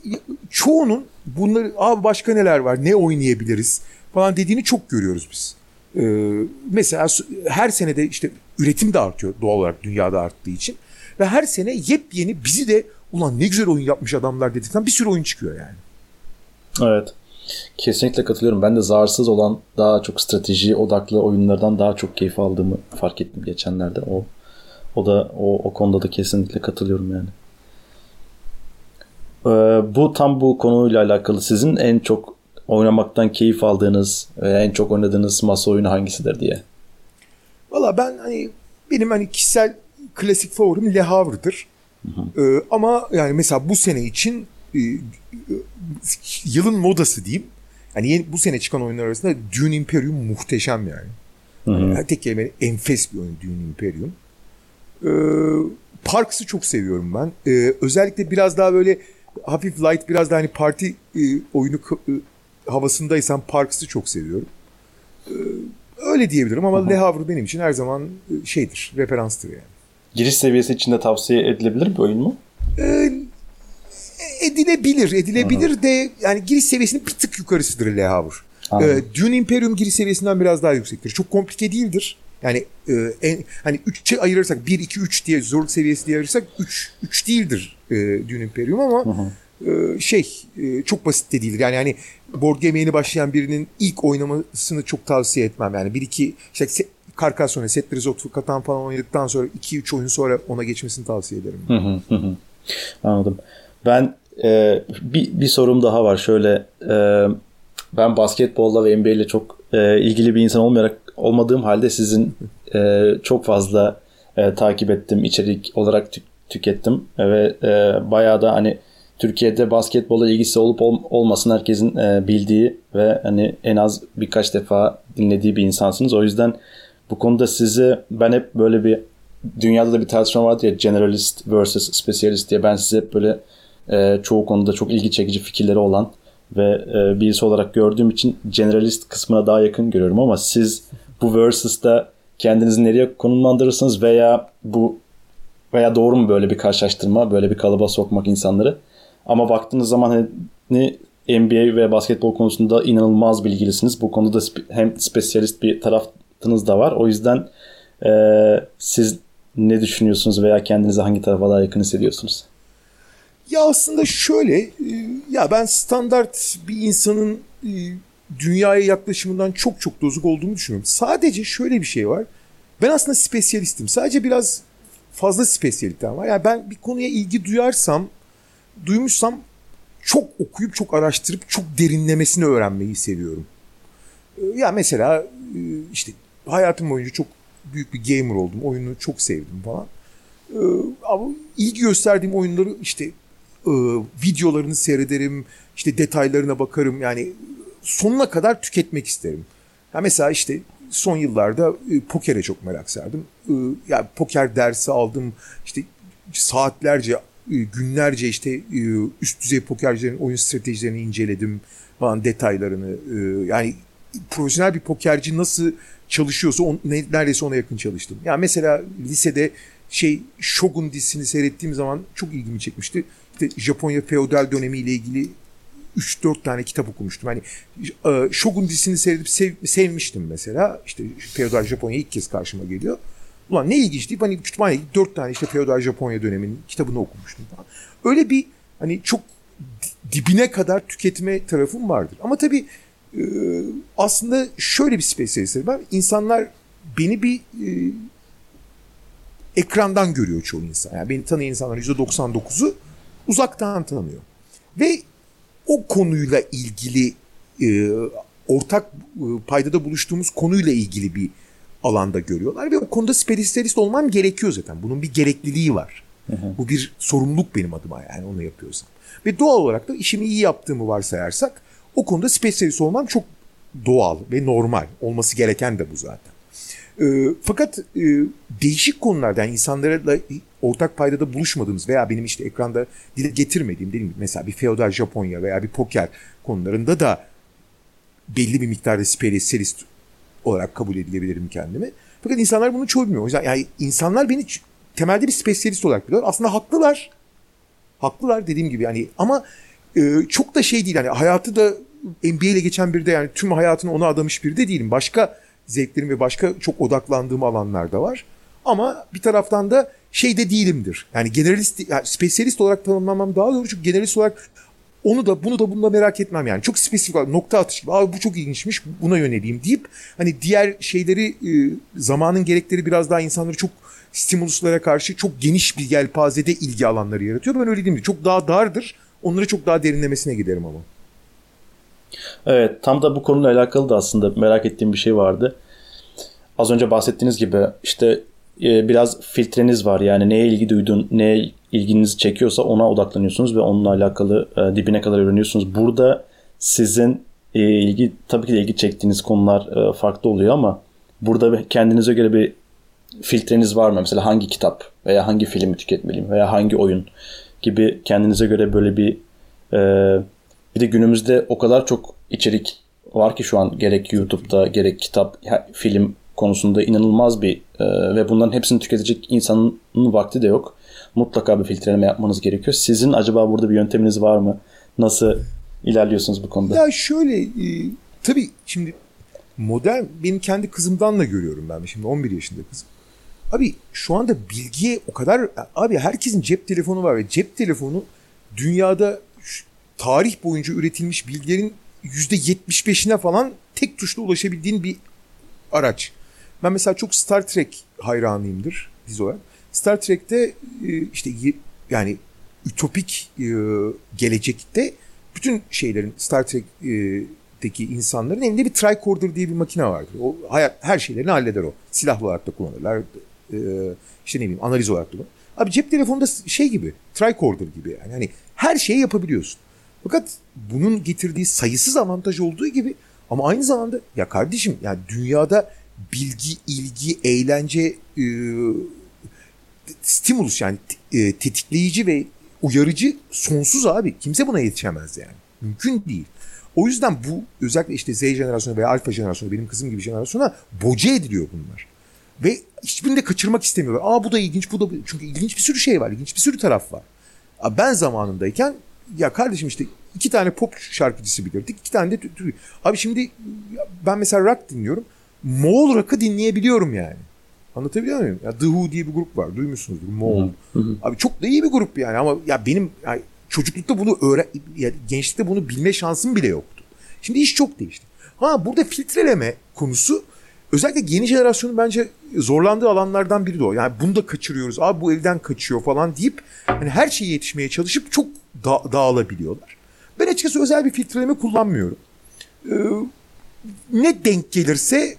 çoğunun bunları abi başka neler var ne oynayabiliriz falan dediğini çok görüyoruz biz. E, mesela her senede işte üretim de artıyor doğal olarak dünyada arttığı için. Ve her sene yepyeni bizi de ulan ne güzel oyun yapmış adamlar dedikten bir sürü oyun çıkıyor yani. Evet. Kesinlikle katılıyorum. Ben de zarsız olan daha çok strateji odaklı oyunlardan daha çok keyif aldığımı fark ettim geçenlerde. O o da o, o konuda da kesinlikle katılıyorum yani. Ee, bu tam bu konuyla alakalı sizin en çok oynamaktan keyif aldığınız veya en çok oynadığınız masa oyunu hangisidir diye. Valla ben hani benim hani kişisel klasik favorim Le Havre'dır. Ee, ama yani mesela bu sene için e, yılın modası diyeyim. Yani yeni, bu sene çıkan oyunlar arasında Dune Imperium muhteşem yani. Hı hı. Yani tek kelimeyle enfes bir oyun Dune Imperium. Ee, Parks'ı çok seviyorum ben. Ee, özellikle biraz daha böyle hafif light, biraz daha hani parti e, oyunu e, havasındaysan Parks'ı çok seviyorum. Ee, öyle diyebilirim ama hı hı. Le Havre benim için her zaman e, şeydir, referanstır yani. Giriş seviyesi içinde tavsiye edilebilir bir oyun mu? Ee, edilebilir. Edilebilir Aha. de yani giriş seviyesinin bir tık yukarısıdır Le Havre. Dune Imperium giriş seviyesinden biraz daha yüksektir. Çok komplike değildir. Yani e, en, hani 3'e ayırırsak 1 2 3 diye zorluk seviyesi diye ayırırsak 3 3 değildir e, Dune Imperium ama e, şey e, çok basit de değildir. Yani hani board game yeni başlayan birinin ilk oynamasını çok tavsiye etmem. Yani 1 2 işte Carcassonne, Settlers of Catan falan oynadıktan sonra 2-3 oyun sonra ona geçmesini tavsiye ederim. Anladım. Ben e, bir, bir sorum daha var. Şöyle e, ben basketbolla ve NBA ile çok e, ilgili bir insan olmayarak olmadığım halde sizin e, çok fazla e, takip ettim, içerik olarak tü- tükettim. Ve e, bayağı da hani Türkiye'de basketbola ilgisi olup ol, olmasın herkesin e, bildiği ve hani en az birkaç defa dinlediği bir insansınız. O yüzden bu konuda size ben hep böyle bir dünyada da bir tartışma vardı ya generalist versus specialist diye. Ben size hep böyle e, çoğu konuda çok ilgi çekici fikirleri olan ve e, birisi olarak gördüğüm için generalist kısmına daha yakın görüyorum. Ama siz bu versus'ta kendinizi nereye konumlandırırsınız veya bu veya doğru mu böyle bir karşılaştırma, böyle bir kalıba sokmak insanları? Ama baktığınız zaman hani NBA ve basketbol konusunda inanılmaz bilgilisiniz. Bu konuda hem spesyalist bir tarafınız da var. O yüzden e, siz ne düşünüyorsunuz veya kendinizi hangi tarafa daha yakın hissediyorsunuz? Ya aslında şöyle, e, ya ben standart bir insanın e, dünyaya yaklaşımından çok çok dozuk olduğunu düşünüyorum. Sadece şöyle bir şey var. Ben aslında spesyalistim. Sadece biraz fazla spesiyalitem var. Yani ben bir konuya ilgi duyarsam, duymuşsam çok okuyup çok araştırıp çok derinlemesini öğrenmeyi seviyorum. Ee, ya mesela e, işte hayatım boyunca çok büyük bir gamer oldum. Oyunu çok sevdim falan. Ee, ama ilgi gösterdiğim oyunları işte e, videolarını seyrederim, işte detaylarına bakarım. Yani sonuna kadar tüketmek isterim. Ya mesela işte son yıllarda e, pokere çok merak sardım. E, ya poker dersi aldım. İşte saatlerce, e, günlerce işte e, üst düzey pokercilerin oyun stratejilerini inceledim falan detaylarını. E, yani profesyonel bir pokerci nasıl çalışıyorsa on, ne, neredeyse ona yakın çalıştım. Yani mesela lisede şey Shogun dizisini seyrettiğim zaman çok ilgimi çekmişti. İşte Japonya feodal dönemiyle ilgili 3-4 tane kitap okumuştum. Hani e, Shogun dizisini seyredip sev, sevmiştim mesela. İşte feodal Japonya ilk kez karşıma geliyor. Ulan ne ilginç deyip hani kütüphaneye 4 tane işte feodal Japonya döneminin kitabını okumuştum falan. Öyle bir hani çok dibine kadar tüketme tarafım vardır. Ama tabii e, aslında şöyle bir spesiyalistlerim var. İnsanlar beni bir e, ekrandan görüyor çoğu insan. Yani beni tanıyan insanların %99'u uzaktan tanıyor. Ve o konuyla ilgili e, ortak e, paydada buluştuğumuz konuyla ilgili bir alanda görüyorlar ve o konuda spesyalist olmam gerekiyor zaten. Bunun bir gerekliliği var. Hı hı. Bu bir sorumluluk benim adıma yani onu yapıyorsam. Ve doğal olarak da işimi iyi yaptığımı varsayarsak o konuda spesyalist olmam çok doğal ve normal. Olması gereken de bu zaten. E, fakat e, değişik konularda yani insanlarla ortak paydada buluşmadığımız veya benim işte ekranda dile getirmediğim değil mi? Mesela bir feodal Japonya veya bir poker konularında da belli bir miktarda spesyalist olarak kabul edilebilirim kendimi. Fakat insanlar bunu bilmiyor. O yüzden yani insanlar beni temelde bir spesyalist olarak biliyorlar. Aslında haklılar. Haklılar dediğim gibi yani ama e, çok da şey değil yani hayatı da NBA ile geçen bir de yani tüm hayatını ona adamış bir de değilim. Başka zevklerim ve başka çok odaklandığım alanlar da var. Ama bir taraftan da şey de değilimdir. Yani generalist, yani spesyalist olarak tanımlamam daha doğru çünkü generalist olarak onu da bunu da bunu merak etmem yani. Çok spesifik nokta atış gibi. Abi bu çok ilginçmiş buna yöneleyim deyip hani diğer şeyleri e, zamanın gerekleri biraz daha insanları çok stimuluslara karşı çok geniş bir yelpazede ilgi alanları yaratıyor. Ben öyle değilim. Çok daha dardır. Onları çok daha derinlemesine giderim ama. Evet tam da bu konuyla alakalı da aslında merak ettiğim bir şey vardı. Az önce bahsettiğiniz gibi işte e, biraz filtreniz var. Yani neye ilgi duydun, neye ilginizi çekiyorsa ona odaklanıyorsunuz ve onunla alakalı e, dibine kadar öğreniyorsunuz. Burada sizin e, ilgi tabii ki de ilgi çektiğiniz konular farklı oluyor ama burada kendinize göre bir filtreniz var mı? Mesela hangi kitap veya hangi filmi tüketmeliyim veya hangi oyun gibi kendinize göre böyle bir bir de günümüzde o kadar çok içerik var ki şu an gerek YouTube'da gerek kitap, film konusunda inanılmaz bir e, ve bunların hepsini tüketecek insanın vakti de yok. Mutlaka bir filtreleme yapmanız gerekiyor. Sizin acaba burada bir yönteminiz var mı? Nasıl ilerliyorsunuz bu konuda? Ya şöyle e, tabii şimdi modern benim kendi kızımdan da görüyorum ben. Şimdi 11 yaşında kızım. Abi şu anda bilgiye o kadar abi herkesin cep telefonu var ve cep telefonu dünyada tarih boyunca üretilmiş bilgilerin %75'ine falan tek tuşla ulaşabildiğin bir araç. Ben mesela çok Star Trek hayranıyımdır dizi olarak. Star Trek'te e, işte yani ütopik e, gelecekte bütün şeylerin Star Trek'teki insanların elinde bir tricorder diye bir makine vardır. O hayat her şeylerini halleder o. Silah olarak da kullanırlar. E, işte ne bileyim analiz olarak da. Abi cep telefonunda şey gibi, tricorder gibi yani. Hani her şeyi yapabiliyorsun. Fakat bunun getirdiği sayısız avantaj olduğu gibi ama aynı zamanda ya kardeşim yani dünyada bilgi, ilgi, eğlence, e, stimulus yani e, tetikleyici ve uyarıcı sonsuz abi. Kimse buna yetişemez yani. Mümkün değil. O yüzden bu özellikle işte Z jenerasyonu veya alfa jenerasyonu benim kızım gibi jenerasyona boca ediliyor bunlar. Ve hiçbirini de kaçırmak istemiyorlar. Aa bu da ilginç, bu da çünkü ilginç bir sürü şey var, ilginç bir sürü taraf var. Ben zamanındayken ya kardeşim işte iki tane pop şarkıcısı bilirdik, iki tane de abi şimdi ben mesela rock dinliyorum. Moğol rock'ı dinleyebiliyorum yani. Anlatabiliyor muyum? Ya The Who diye bir grup var. Duymuşsunuzdur. Moğol. Abi çok da iyi bir grup yani ama ya benim yani çocuklukta bunu öğren ya gençlikte bunu bilme şansım bile yoktu. Şimdi iş çok değişti. Ha burada filtreleme konusu özellikle yeni jenerasyonun bence zorlandığı alanlardan biri de o. Yani bunu da kaçırıyoruz. Abi bu evden kaçıyor falan deyip hani her şeye yetişmeye çalışıp çok da- dağılabiliyorlar. Ben açıkçası özel bir filtreleme kullanmıyorum. Ee, ne denk gelirse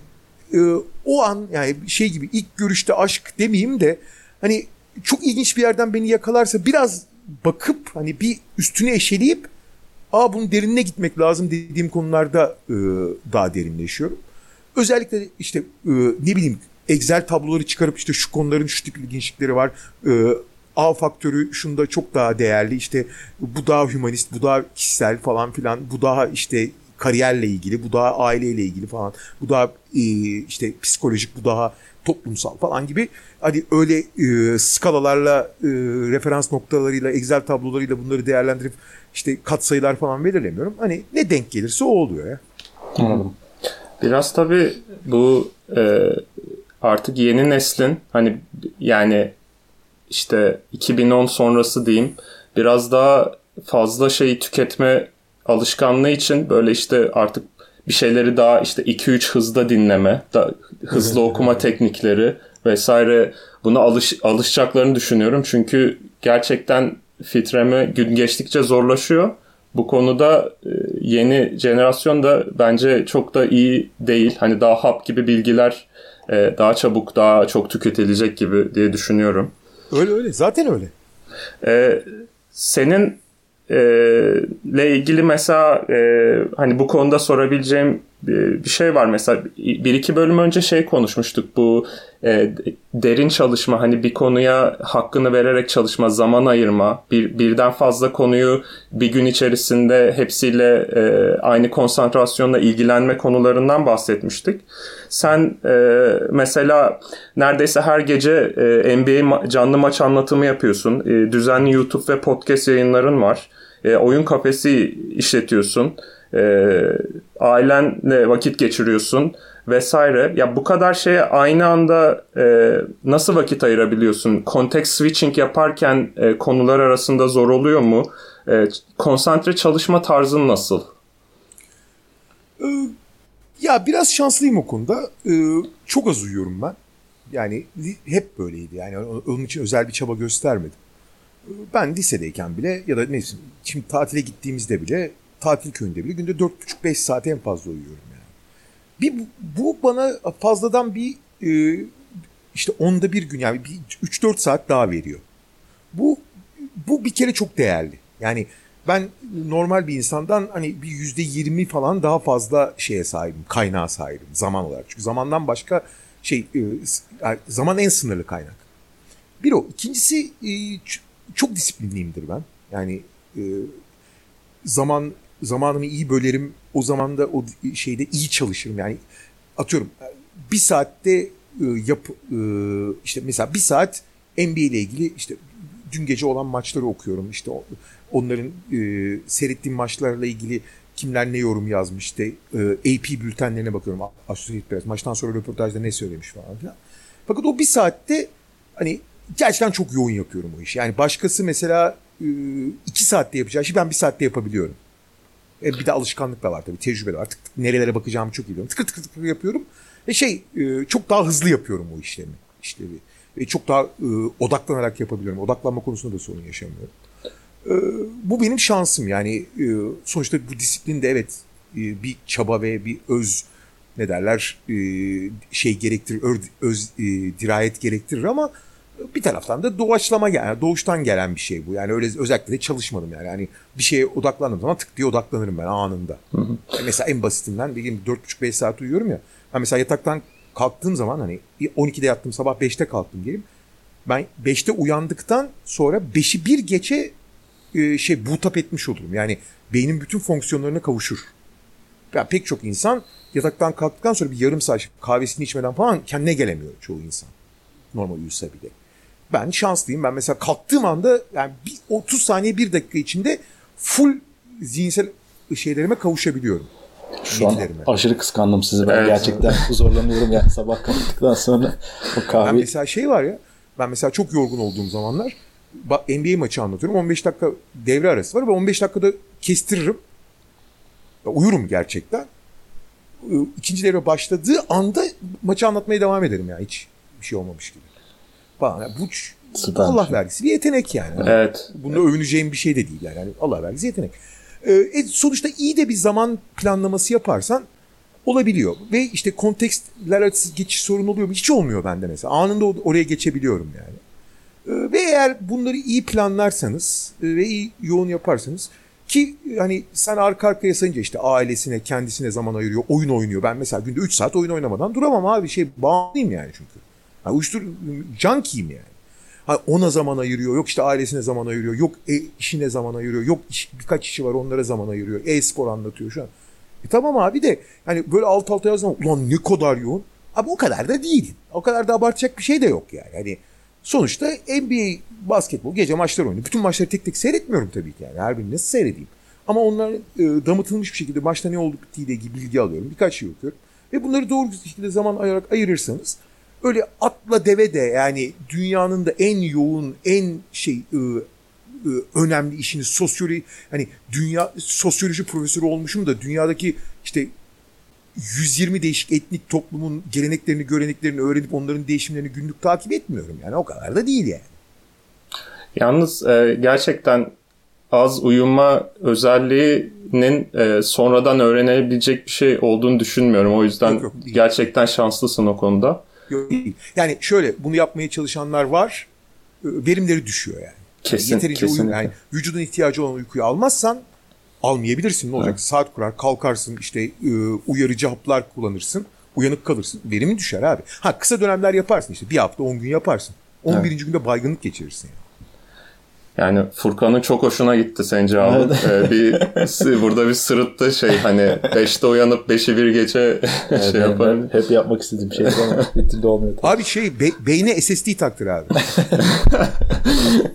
e, o an yani şey gibi ilk görüşte aşk demeyeyim de hani çok ilginç bir yerden beni yakalarsa biraz bakıp hani bir üstüne eşeleyip aa bunun derinine gitmek lazım dediğim konularda e, daha derinleşiyorum. Özellikle işte e, ne bileyim Excel tabloları çıkarıp işte şu konuların şu tip ilginçlikleri var. E, A faktörü şunda çok daha değerli işte bu daha hümanist, bu daha kişisel falan filan, bu daha işte kariyerle ilgili, bu daha aileyle ilgili falan, bu daha e, işte psikolojik, bu daha toplumsal falan gibi hani öyle e, skalalarla e, referans noktalarıyla Excel tablolarıyla bunları değerlendirip işte katsayılar falan belirlemiyorum. Hani ne denk gelirse o oluyor ya. Anladım. Biraz tabii bu e, artık yeni neslin hani yani işte 2010 sonrası diyeyim biraz daha fazla şeyi tüketme alışkanlığı için böyle işte artık bir şeyleri daha işte 2-3 hızda dinleme, da, hızlı okuma teknikleri vesaire buna alış, alışacaklarını düşünüyorum. Çünkü gerçekten filtreme gün geçtikçe zorlaşıyor. Bu konuda e, yeni jenerasyon da bence çok da iyi değil. Hani daha hap gibi bilgiler e, daha çabuk, daha çok tüketilecek gibi diye düşünüyorum. Öyle öyle. Zaten öyle. Ee, senin ile ilgili mesela e, hani bu konuda sorabileceğim bir şey var. Mesela bir iki bölüm önce şey konuşmuştuk bu e, derin çalışma hani bir konuya hakkını vererek çalışma, zaman ayırma, bir birden fazla konuyu bir gün içerisinde hepsiyle e, aynı konsantrasyonla ilgilenme konularından bahsetmiştik. Sen e, mesela neredeyse her gece e, NBA canlı maç anlatımı yapıyorsun. E, düzenli YouTube ve podcast yayınların var. E, oyun kafesi işletiyorsun. E, ailenle vakit geçiriyorsun vesaire. Ya bu kadar şeye aynı anda e, nasıl vakit ayırabiliyorsun? Context switching yaparken e, konular arasında zor oluyor mu? E, konsantre çalışma tarzın nasıl? Ee, ya biraz şanslıyım o konuda. Ee, çok az uyuyorum ben. Yani hep böyleydi. Yani onun için özel bir çaba göstermedim. Ee, ben lisedeyken bile ya da neyse şimdi tatile gittiğimizde bile tatil köyünde bile günde 4,5-5 saat en fazla uyuyorum yani. Bir, bu bana fazladan bir e, işte onda bir gün yani bir 3-4 saat daha veriyor. Bu bu bir kere çok değerli. Yani ben normal bir insandan hani bir yüzde yirmi falan daha fazla şeye sahibim, kaynağa sahibim zaman olarak. Çünkü zamandan başka şey, zaman en sınırlı kaynak. Bir o. İkincisi çok disiplinliyimdir ben. Yani zaman zamanımı iyi bölerim. O zaman da o şeyde iyi çalışırım. Yani atıyorum bir saatte yap işte mesela bir saat NBA ile ilgili işte dün gece olan maçları okuyorum. İşte onların e, seyrettiğim maçlarla ilgili kimler ne yorum yazmış işte e, AP bültenlerine bakıyorum. Associated Press maçtan sonra röportajda ne söylemiş falan filan. Fakat o bir saatte hani gerçekten çok yoğun yapıyorum o işi. Yani başkası mesela e, iki saatte yapacağı işi ben bir saatte yapabiliyorum. E, bir de alışkanlık da var tabii, tecrübe de var. Tık tık nerelere bakacağımı çok iyi biliyorum. Tıkır tıkır tıkır yapıyorum. Ve şey e, çok daha hızlı yapıyorum o işlemi. işlevi. E, çok daha e, odaklanarak yapabiliyorum. Odaklanma konusunda da sorun yaşamıyorum. E, bu benim şansım. Yani e, sonuçta bu disiplin de evet e, bir çaba ve bir öz ne derler e, şey gerektirir, öz, öz e, dirayet gerektirir ama bir taraftan da doğaçlama yani doğuştan gelen bir şey bu. Yani öyle özellikle de çalışmadım yani. Hani bir şeye odaklandığım zaman tık diye odaklanırım ben anında. Hı hı. mesela en basitinden bileyim 4,5-5 saat uyuyorum ya. Ben mesela yataktan kalktığım zaman hani 12'de yattım sabah 5'te kalktım diyelim. Ben 5'te uyandıktan sonra 5'i bir geçe e, şey bootap etmiş olurum. Yani beynin bütün fonksiyonlarına kavuşur. Yani pek çok insan yataktan kalktıktan sonra bir yarım saat kahvesini içmeden falan kendine gelemiyor çoğu insan. Normal uyusa bile. Ben şanslıyım. Ben mesela kalktığım anda yani bir 30 saniye bir dakika içinde full zihinsel şeylerime kavuşabiliyorum. Şu an aşırı kıskandım sizi ben evet. gerçekten [laughs] zorlanıyorum yani sabah kalktıktan sonra o kahve. Ben mesela şey var ya ben mesela çok yorgun olduğum zamanlar NBA maçı anlatıyorum 15 dakika devre arası var ve 15 dakikada kestiririm. Uyurum gerçekten. ikinci devre başladığı anda maçı anlatmaya devam ederim ya hiç bir şey olmamış gibi. Falan. Yani bu Süper. Allah vergisi bir yetenek yani. Evet. Bunda övüneceğim bir şey de değil yani. yani Allah vergisi yetenek. Ee, sonuçta iyi de bir zaman planlaması yaparsan olabiliyor. Ve işte kontekstler açısı geçiş sorun oluyor mu? Hiç olmuyor bende mesela. Anında oraya geçebiliyorum yani. Ee, ve eğer bunları iyi planlarsanız e, ve iyi yoğun yaparsanız ki hani sen arka arkaya sayınca işte ailesine, kendisine zaman ayırıyor, oyun oynuyor. Ben mesela günde 3 saat oyun oynamadan duramam abi. Şey bağımlıyım yani çünkü. Yani uyuştur, junkiyim yani. Hani ona zaman ayırıyor, yok işte ailesine zaman ayırıyor, yok e, işine zaman ayırıyor, yok iş, birkaç işi var onlara zaman ayırıyor. E-spor anlatıyor şu an. E tamam abi de hani böyle alt alta yazmam. Ulan ne kadar yoğun. Abi o kadar da değil. O kadar da abartacak bir şey de yok yani. Hani sonuçta NBA basketbol gece maçlar oynuyor. Bütün maçları tek tek seyretmiyorum tabii ki yani. Her birini nasıl seyredeyim. Ama onlar e, damıtılmış bir şekilde maçta ne oldu bittiğiyle ilgili bilgi alıyorum. Birkaç şey okuyorum. Ve bunları doğru bir şekilde zaman ayırarak ayırırsanız öyle atla deve de yani dünyanın da en yoğun, en şey e, e, önemli işini sosyoloji hani dünya sosyoloji profesörü olmuşum da dünyadaki işte 120 değişik etnik toplumun geleneklerini, göreneklerini öğrenip onların değişimlerini günlük takip etmiyorum. Yani o kadar da değil yani. Yalnız e, gerçekten az uyuma özelliğinin e, sonradan öğrenebilecek bir şey olduğunu düşünmüyorum. O yüzden yok, yok, gerçekten şanslısın o konuda. Değil. Yani şöyle bunu yapmaya çalışanlar var. Verimleri düşüyor yani. Kesin, yeterince uyum yani vücudun ihtiyacı olan uykuyu almazsan almayabilirsin ne olacak? Evet. Saat kurar, kalkarsın, işte e, uyarıcı haplar kullanırsın, uyanık kalırsın. Verimi düşer abi. Ha kısa dönemler yaparsın işte. Bir hafta, on gün yaparsın. 11. Evet. günde baygınlık geçirirsin yani. Yani Furkan'ın çok hoşuna gitti senin cevabın. Evet. Ee, bir burada bir sırıttı şey hani 5'te uyanıp 5'i bir geçe [laughs] evet, şey yaparım. Hep, hep yapmak istediğim şey ama [laughs] bir türlü olmuyor. Abi şey be, beyne SSD taktır abi.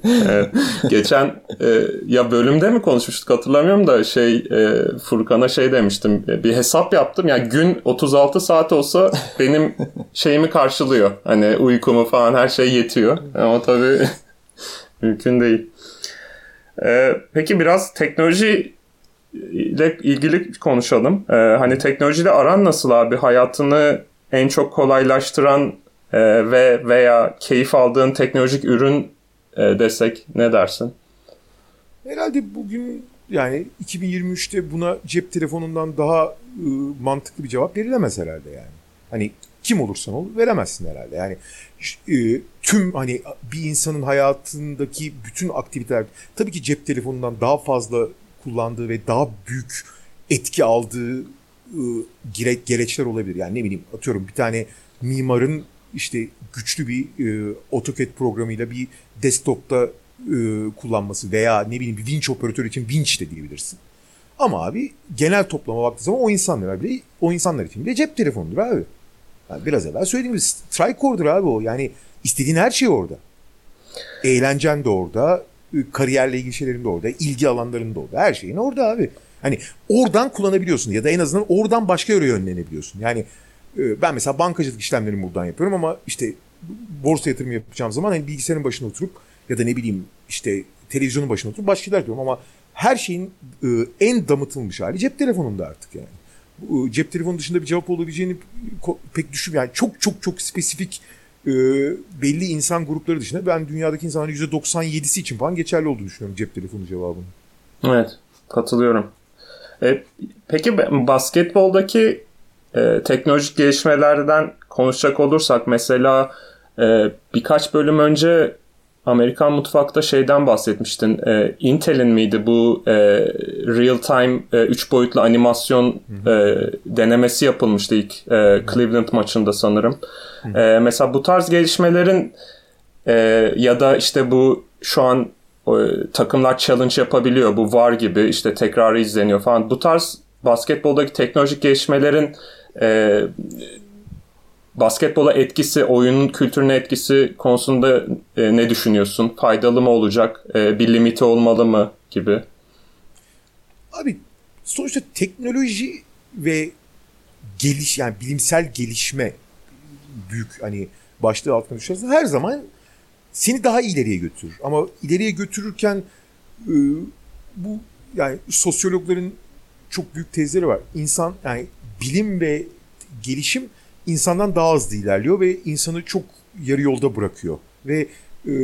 [laughs] evet. Geçen e, ya bölümde mi konuşmuştuk hatırlamıyorum da şey e, Furkan'a şey demiştim. E, bir hesap yaptım. Yani gün 36 saat olsa benim şeyimi karşılıyor. Hani uykumu falan her şey yetiyor. Ama tabii mümkün değil. Ee, peki biraz teknoloji ile ilgili konuşalım. Ee, hani teknolojiyle aran nasıl abi? Hayatını en çok kolaylaştıran e, ve veya keyif aldığın teknolojik ürün e, desek ne dersin? Herhalde bugün yani 2023'te buna cep telefonundan daha e, mantıklı bir cevap verilemez herhalde yani. Hani kim olursan ol veremezsin herhalde. Yani e, tüm hani bir insanın hayatındaki bütün aktiviteler tabii ki cep telefonundan daha fazla kullandığı ve daha büyük etki aldığı e, gere, gereçler olabilir. Yani ne bileyim atıyorum bir tane mimarın işte güçlü bir e, AutoCAD programıyla bir desktop'ta e, kullanması veya ne bileyim bir vinç operatörü için vinç de diyebilirsin. Ama abi genel toplama baktığı zaman o insanlar bile o insanlar için bile cep telefonudur abi. Biraz evvel söylediğim gibi tricorder abi o. Yani istediğin her şey orada. Eğlencen de orada, kariyerle ilgili şeylerin de orada, ilgi alanların da orada. Her şeyin orada abi. Hani oradan kullanabiliyorsun ya da en azından oradan başka yere yönlenebiliyorsun. Yani ben mesela bankacılık işlemlerimi buradan yapıyorum ama işte borsa yatırımı yapacağım zaman hani bilgisayarın başına oturup ya da ne bileyim işte televizyonun başına oturup başka şeyler diyorum ama her şeyin en damıtılmış hali cep telefonunda artık yani cep telefonu dışında bir cevap olabileceğini pek düşün yani çok çok çok spesifik e, belli insan grupları dışında ben dünyadaki insanların %97'si için falan geçerli olduğunu düşünüyorum cep telefonu cevabının. Evet katılıyorum. E, peki basketboldaki e, teknolojik gelişmelerden konuşacak olursak mesela e, birkaç bölüm önce Amerikan mutfakta şeyden bahsetmiştin. E, Intel'in miydi bu e, real time 3 e, boyutlu animasyon e, denemesi yapılmıştı ilk e, Cleveland maçında sanırım. E, mesela bu tarz gelişmelerin e, ya da işte bu şu an e, takımlar challenge yapabiliyor. Bu var gibi işte tekrarı izleniyor falan. Bu tarz basketboldaki teknolojik gelişmelerin e, basketbola etkisi, oyunun kültürüne etkisi konusunda e, ne düşünüyorsun? Faydalı mı olacak? E, bir limiti olmalı mı gibi? Abi sonuçta teknoloji ve geliş yani bilimsel gelişme büyük hani başlığı altına düşersen her zaman seni daha ileriye götürür. Ama ileriye götürürken e, bu yani sosyologların çok büyük tezleri var. İnsan yani bilim ve gelişim insandan daha hızlı ilerliyor ve insanı çok yarı yolda bırakıyor. Ve e,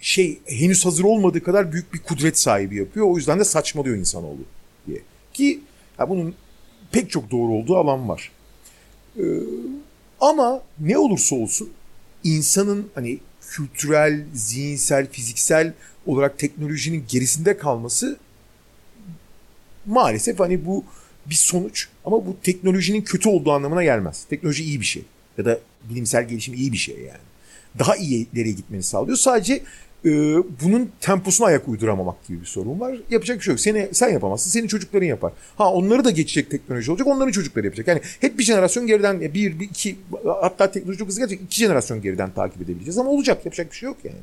şey henüz hazır olmadığı kadar büyük bir kudret sahibi yapıyor. O yüzden de saçmalıyor insanoğlu diye. Ki ya bunun pek çok doğru olduğu alan var. Ee, ama ne olursa olsun insanın hani kültürel, zihinsel, fiziksel olarak teknolojinin gerisinde kalması maalesef hani bu bir sonuç ama bu teknolojinin kötü olduğu anlamına gelmez. Teknoloji iyi bir şey ya da bilimsel gelişim iyi bir şey yani. Daha iyi ileriye gitmeni sağlıyor. Sadece e, bunun temposuna ayak uyduramamak gibi bir sorun var. Yapacak bir şey yok. Seni, sen yapamazsın. Senin çocukların yapar. Ha onları da geçecek teknoloji olacak. Onların çocukları yapacak. Yani hep bir jenerasyon geriden bir, bir iki hatta teknoloji çok hızlı gelecek. iki jenerasyon geriden takip edebileceğiz. Ama olacak. Yapacak bir şey yok yani.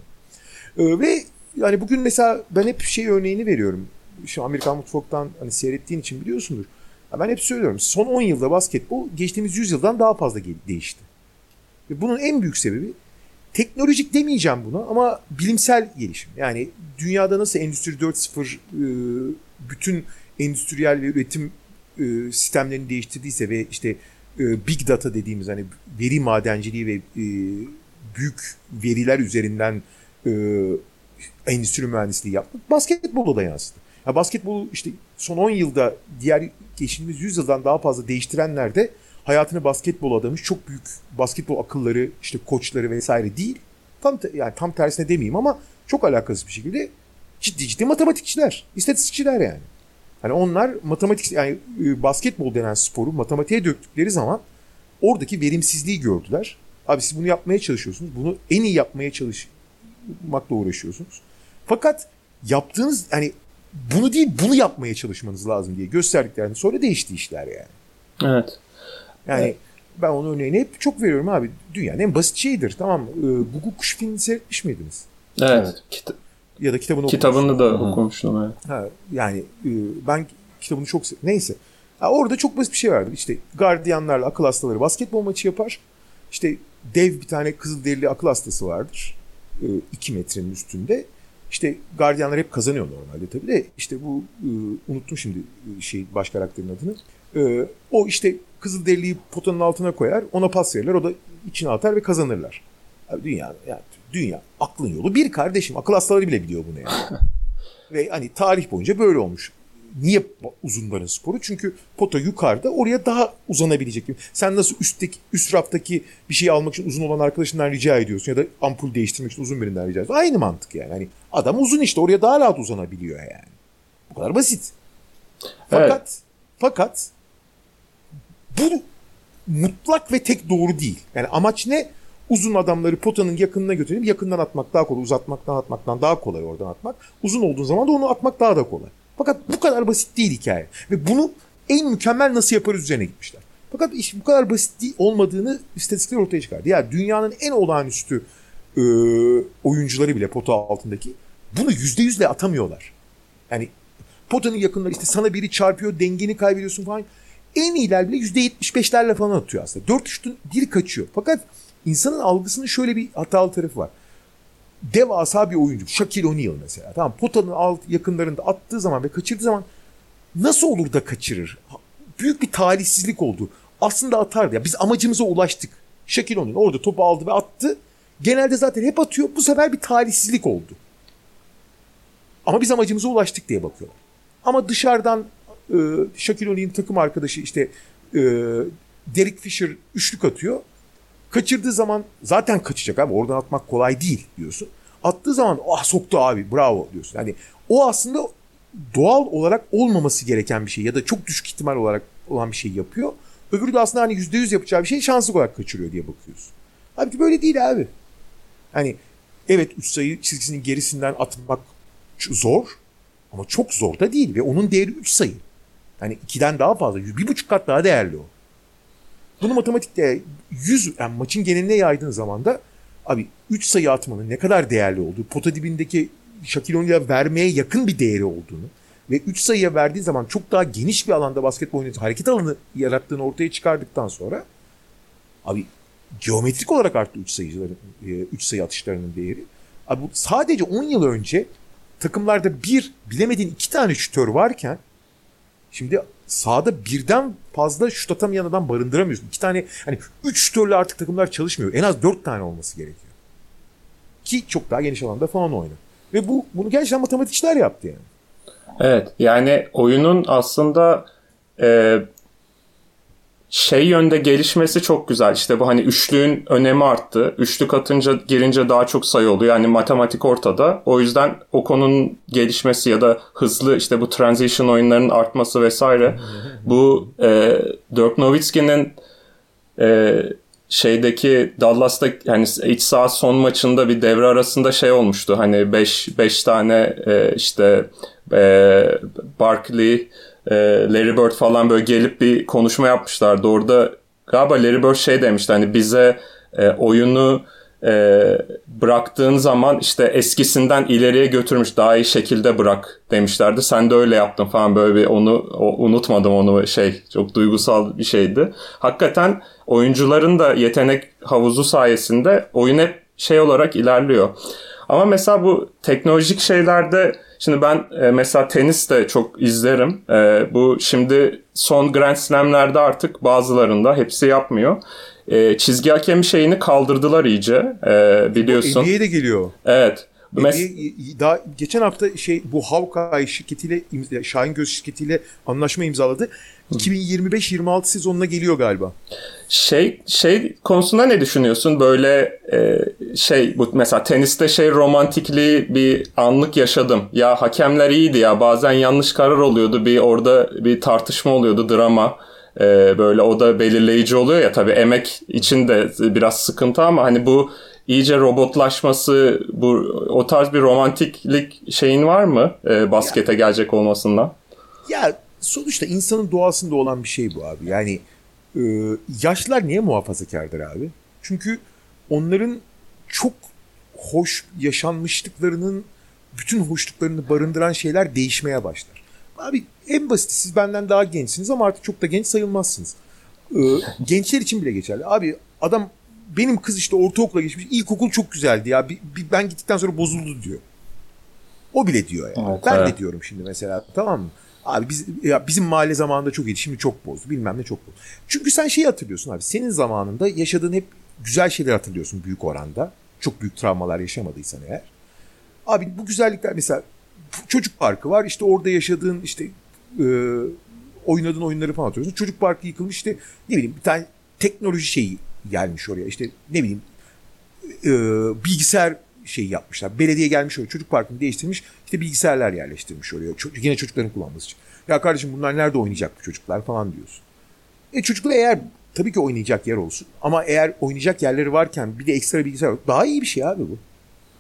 E, ve yani bugün mesela ben hep şey örneğini veriyorum. Şu Amerikan mutfaktan hani seyrettiğin için biliyorsundur. Ben hep söylüyorum. Son 10 yılda basketbol geçtiğimiz 100 yıldan daha fazla değişti. Ve bunun en büyük sebebi teknolojik demeyeceğim buna ama bilimsel gelişim. Yani dünyada nasıl Endüstri 4.0 e, bütün endüstriyel ve üretim sistemlerini değiştirdiyse ve işte big data dediğimiz hani veri madenciliği ve büyük veriler üzerinden endüstri mühendisliği yapmak basketbola da yansıdı. Ya basketbolu işte son 10 yılda diğer geçtiğimiz 100 yıldan daha fazla değiştirenler de hayatını basketbol adamış çok büyük basketbol akılları, işte koçları vesaire değil. Tam yani tam tersine demeyeyim ama çok alakasız bir şekilde ciddi ciddi matematikçiler, istatistikçiler yani. Hani onlar matematik yani e, basketbol denen sporu matematiğe döktükleri zaman oradaki verimsizliği gördüler. Abi siz bunu yapmaya çalışıyorsunuz. Bunu en iyi yapmaya çalışmakla uğraşıyorsunuz. Fakat yaptığınız hani bunu değil bunu yapmaya çalışmanız lazım diye gösterdiklerini sonra değişti işler yani. Evet. Yani evet. ben onun örneğini hep çok veriyorum abi. Dünyanın en basit şeyidir. Tamam mı? Ee, Google Kuş filmini seyretmiş miydiniz? Evet. Kita- ya da kitabını Kitabını da okumuştum. Evet. Ha, yani e, ben kitabını çok sev- Neyse. Ha, orada çok basit bir şey vardı. İşte gardiyanlarla akıl hastaları basketbol maçı yapar. İşte dev bir tane kızılderili akıl hastası vardır. 2 e, metrenin üstünde. İşte gardiyanlar hep kazanıyor normalde tabii de. İşte bu e, unuttum şimdi şey baş karakterin adını. O işte Kızılderili'yi potanın altına koyar, ona pas verirler, o da içine atar ve kazanırlar. Abi dünya, yani dünya aklın yolu bir kardeşim. Akıl hastaları bile biliyor bunu yani. [laughs] ve hani tarih boyunca böyle olmuş. Niye uzunların sporu? Çünkü pota yukarıda oraya daha uzanabilecek gibi. Sen nasıl üstteki, üst raftaki bir şeyi almak için uzun olan arkadaşından rica ediyorsun ya da ampul değiştirmek için uzun birinden rica ediyorsun. Aynı mantık yani. Hani adam uzun işte oraya daha rahat uzanabiliyor yani. Bu kadar basit. Fakat evet. fakat bu mutlak ve tek doğru değil. Yani amaç ne? Uzun adamları potanın yakınına götürüp yakından atmak daha kolay. Uzatmaktan atmaktan daha kolay oradan atmak. Uzun olduğun zaman da onu atmak daha da kolay. Fakat bu kadar basit değil hikaye. Ve bunu en mükemmel nasıl yaparız üzerine gitmişler. Fakat iş bu kadar basit değil, olmadığını istatistikler ortaya çıkardı. Yani dünyanın en olağanüstü e, oyuncuları bile pota altındaki bunu yüzde yüzle atamıyorlar. Yani potanın yakınları işte sana biri çarpıyor dengeni kaybediyorsun falan en iyiler bile %75'lerle falan atıyor aslında. 4 şutun biri kaçıyor. Fakat insanın algısının şöyle bir hatalı tarafı var. Devasa bir oyuncu. Shaquille O'Neal mesela. Tamam potanın alt yakınlarında attığı zaman ve kaçırdığı zaman nasıl olur da kaçırır? Büyük bir talihsizlik oldu. Aslında atardı. Ya biz amacımıza ulaştık. Shaquille O'Neal orada topu aldı ve attı. Genelde zaten hep atıyor. Bu sefer bir talihsizlik oldu. Ama biz amacımıza ulaştık diye bakıyorlar. Ama dışarıdan e, Shaquille O'Neal'in takım arkadaşı işte e, Derek Fisher üçlük atıyor. Kaçırdığı zaman zaten kaçacak abi. Oradan atmak kolay değil diyorsun. Attığı zaman ah soktu abi bravo diyorsun. Yani o aslında doğal olarak olmaması gereken bir şey ya da çok düşük ihtimal olarak olan bir şey yapıyor. Öbürü de aslında hani yüzde yüz yapacağı bir şey şanslı olarak kaçırıyor diye bakıyorsun. Halbuki böyle değil abi. Hani evet üç sayı çizgisinin gerisinden atmak zor ama çok zor da değil ve onun değeri üç sayı. Yani ikiden daha fazla. Bir buçuk kat daha değerli o. Bunu matematikte 100 yani maçın geneline yaydığın zaman da abi 3 sayı atmanın ne kadar değerli olduğu, pota dibindeki Shaquille O'Neal'a vermeye yakın bir değeri olduğunu ve 3 sayıya verdiği zaman çok daha geniş bir alanda basketbol oynayan hareket alanı yarattığını ortaya çıkardıktan sonra abi geometrik olarak arttı 3 sayıcıların 3 sayı atışlarının değeri. Abi bu sadece 10 yıl önce takımlarda bir bilemediğin iki tane şütör varken şimdi sahada birden fazla şut atamayan adam barındıramıyorsun. İki tane hani üç şütörle artık takımlar çalışmıyor. En az dört tane olması gerekiyor. Ki çok daha geniş alanda falan oynar. Ve bu bunu gerçekten matematikçiler yaptı yani. Evet yani oyunun aslında e, şey yönde gelişmesi çok güzel. İşte bu hani üçlüğün önemi arttı. Üçlük atınca girince daha çok sayı oluyor. Yani matematik ortada. O yüzden o konunun gelişmesi ya da hızlı işte bu transition oyunlarının artması vesaire. bu e, Dirk Nowitzki'nin e, şeydeki Dallas'ta yani iç saha son maçında bir devre arasında şey olmuştu. Hani 5 5 tane e, işte e, Barkley e, Larry Bird falan böyle gelip bir konuşma yapmışlardı. Orada galiba Larry Bird şey demişti hani bize e, oyunu e, bıraktığın zaman işte eskisinden ileriye götürmüş daha iyi şekilde bırak demişlerdi. Sen de öyle yaptın falan böyle bir onu o, unutmadım onu şey çok duygusal bir şeydi. Hakikaten oyuncuların da yetenek havuzu sayesinde oyun hep şey olarak ilerliyor. Ama mesela bu teknolojik şeylerde Şimdi ben e, mesela tenis de çok izlerim. E, bu şimdi son Grand Slam'lerde artık bazılarında hepsi yapmıyor. E, çizgi hakem şeyini kaldırdılar iyice e, biliyorsun. NBA'ye de geliyor. Evet. Mes- daha geçen hafta şey bu Hawkeye şirketiyle Şahin Göz şirketiyle anlaşma imzaladı. 2025-26 sezonuna geliyor galiba. Şey şey konusunda ne düşünüyorsun? Böyle e, şey bu mesela teniste şey romantikliği bir anlık yaşadım. Ya hakemler iyiydi ya bazen yanlış karar oluyordu. Bir orada bir tartışma oluyordu drama. E, böyle o da belirleyici oluyor ya tabii emek için de biraz sıkıntı ama hani bu iyice robotlaşması bu o tarz bir romantiklik şeyin var mı e, baskete ya, gelecek olmasından? Ya sonuçta insanın doğasında olan bir şey bu abi. Yani e, yaşlılar niye muhafazakardır abi? Çünkü onların çok hoş yaşanmışlıklarının bütün hoşluklarını barındıran şeyler değişmeye başlar. Abi en basit siz benden daha gençsiniz ama artık çok da genç sayılmazsınız. Ee, gençler için bile geçerli. Abi adam benim kız işte ortaokula geçmiş. İlkokul çok güzeldi ya. Bir, bir, ben gittikten sonra bozuldu diyor. O bile diyor yani. Evet, ben evet. de diyorum şimdi mesela tamam mı? Abi biz, ya bizim mahalle zamanında çok iyiydi. Şimdi çok bozdu. Bilmem ne çok bozdu. Çünkü sen şeyi hatırlıyorsun abi. Senin zamanında yaşadığın hep güzel şeyler hatırlıyorsun büyük oranda. Çok büyük travmalar yaşamadıysan eğer. Abi bu güzellikler mesela çocuk parkı var. İşte orada yaşadığın işte e, oynadığın oyunları falan hatırlıyorsun. Çocuk parkı yıkılmış işte ne bileyim bir tane teknoloji şeyi gelmiş oraya. İşte ne bileyim e, bilgisayar şey yapmışlar. Belediye gelmiş oraya çocuk parkını değiştirmiş. İşte bilgisayarlar yerleştirmiş oraya. Çocuk, yine çocukların kullanması için. Ya kardeşim bunlar nerede oynayacak bu çocuklar falan diyorsun. E çocuklar eğer tabii ki oynayacak yer olsun. Ama eğer oynayacak yerleri varken bir de ekstra bilgisayar yok. Daha iyi bir şey abi bu.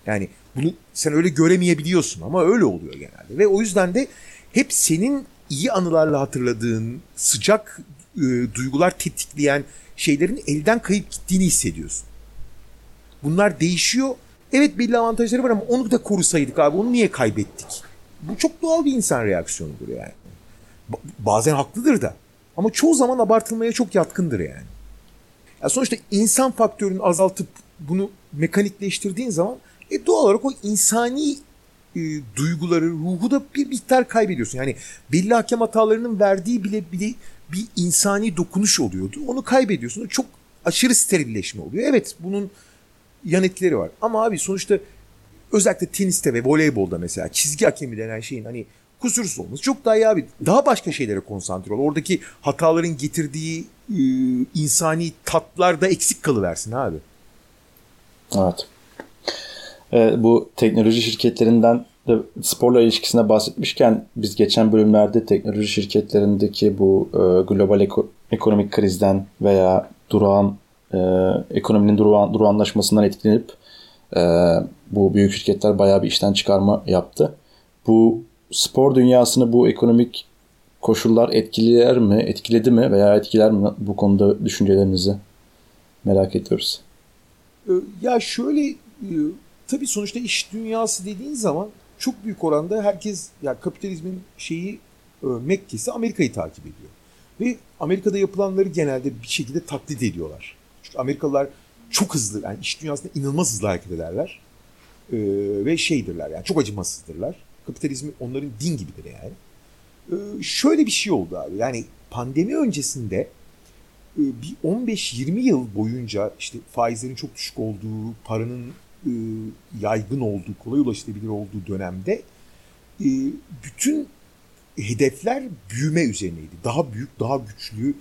Yani bunu sen öyle göremeyebiliyorsun ama öyle oluyor genelde. Ve o yüzden de hep senin iyi anılarla hatırladığın, sıcak e, duygular tetikleyen şeylerin elden kayıp gittiğini hissediyorsun. Bunlar değişiyor. Evet belli avantajları var ama onu da korusaydık abi onu niye kaybettik? Bu çok doğal bir insan reaksiyonudur yani. Bazen haklıdır da. Ama çoğu zaman abartılmaya çok yatkındır yani. Ya sonuçta insan faktörünü azaltıp bunu mekanikleştirdiğin zaman e doğal olarak o insani e, duyguları, ruhu da bir miktar kaybediyorsun. Yani belli hakem hatalarının verdiği bile bile bir insani dokunuş oluyordu. Onu kaybediyorsun. Çok aşırı sterilleşme oluyor. Evet bunun yan etkileri var. Ama abi sonuçta özellikle teniste ve voleybolda mesela çizgi hakemi denen şeyin hani kusursuz olması çok daha iyi abi. Daha başka şeylere konsantre ol. Oradaki hataların getirdiği e, insani tatlar da eksik kalıversin abi. Evet. evet. Bu teknoloji şirketlerinden de sporla ilişkisine bahsetmişken biz geçen bölümlerde teknoloji şirketlerindeki bu e, global eko, ekonomik krizden veya durağan e, ekonominin durağan, durağanlaşmasından etkilenip e, bu büyük şirketler bayağı bir işten çıkarma yaptı. Bu spor dünyasını bu ekonomik koşullar etkiler mi, etkiledi mi veya etkiler mi bu konuda düşüncelerinizi merak ediyoruz. Ee, ya şöyle e, tabii sonuçta iş dünyası dediğin zaman çok büyük oranda herkes ya kapitalizmin şeyi e, Mekke'si Amerika'yı takip ediyor. Ve Amerika'da yapılanları genelde bir şekilde taklit ediyorlar. Çünkü Amerikalılar çok hızlı yani iş dünyasında inanılmaz hızlı hareket ederler. Ee, ve şeydirler yani çok acımasızdırlar. Kapitalizmi onların din gibidir yani. Ee, şöyle bir şey oldu abi. Yani pandemi öncesinde e, bir 15-20 yıl boyunca işte faizlerin çok düşük olduğu, paranın e, yaygın olduğu, kolay ulaşılabilir olduğu dönemde e, bütün hedefler büyüme üzerineydi. Daha büyük, daha güçlü,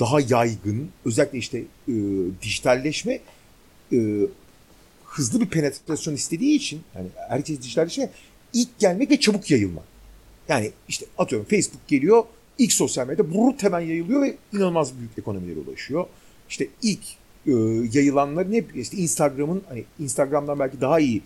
daha yaygın, özellikle işte e, dijitalleşme e, hızlı bir penetrasyon istediği için yani herkes dijitalleşme ilk gelmek ve çabuk yayılmak. Yani işte atıyorum Facebook geliyor, ilk sosyal medya brut hemen yayılıyor ve inanılmaz büyük ekonomilere ulaşıyor. İşte ilk e, yayılanların hep işte Instagram'ın hani Instagram'dan belki daha iyi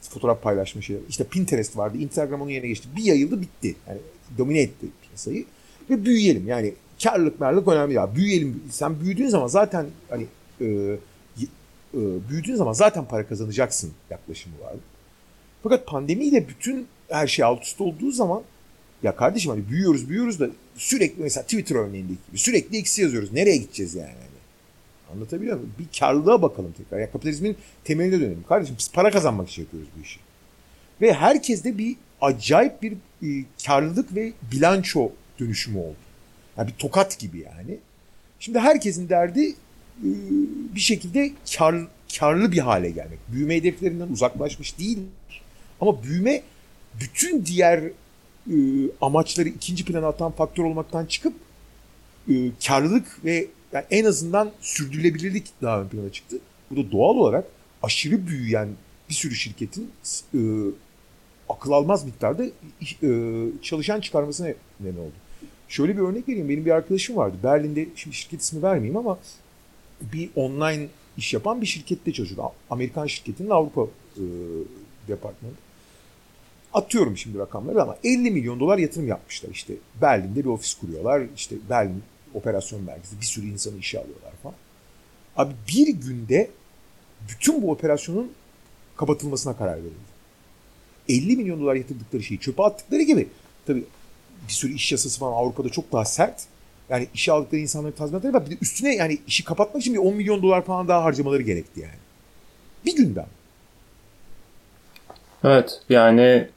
fotoğraf paylaşma şeyler. İşte Pinterest vardı. Instagram onun yerine geçti. Bir yayıldı bitti. Yani domine etti piyasayı. Ve büyüyelim. Yani karlılık merlik önemli ya. Büyüyelim. Sen büyüdüğün zaman zaten hani e, e, büyüdüğün zaman zaten para kazanacaksın yaklaşımı vardı. Fakat pandemiyle bütün her şey alt üst olduğu zaman ya kardeşim hani büyüyoruz büyüyoruz da sürekli mesela Twitter örneğindeki gibi sürekli eksi yazıyoruz. Nereye gideceğiz yani? Hani anlatabiliyor muyum? Bir karlılığa bakalım tekrar. Yani kapitalizmin temeline dönelim. Kardeşim biz para kazanmak için yapıyoruz bu işi. Ve herkeste bir acayip bir e, karlılık ve bilanço dönüşümü oldu. Yani bir tokat gibi yani. Şimdi herkesin derdi e, bir şekilde kar, karlı bir hale gelmek. Büyüme hedeflerinden uzaklaşmış değil. Ama büyüme bütün diğer e, amaçları ikinci plana atan faktör olmaktan çıkıp e, karlılık ve yani en azından sürdürülebilirlik daha ön plana çıktı. Bu da doğal olarak aşırı büyüyen bir sürü şirketin e, akıl almaz miktarda e, çalışan çıkarmasına neden oldu. Şöyle bir örnek vereyim. Benim bir arkadaşım vardı. Berlin'de, şimdi şirket ismi vermeyeyim ama bir online iş yapan bir şirkette çalışıyordu. Amerikan şirketinin Avrupa e, departmanı. Atıyorum şimdi rakamları ama 50 milyon dolar yatırım yapmışlar işte. Berlin'de bir ofis kuruyorlar. İşte Berlin operasyon merkezi bir sürü insanı işe alıyorlar falan. Abi bir günde bütün bu operasyonun kapatılmasına karar verildi. 50 milyon dolar yatırdıkları şeyi çöpe attıkları gibi tabii bir sürü iş yasası falan Avrupa'da çok daha sert. Yani işe aldıkları insanların tazminatları var. Bir de üstüne yani işi kapatmak için bir 10 milyon dolar falan daha harcamaları gerekti yani. Bir günden. Evet yani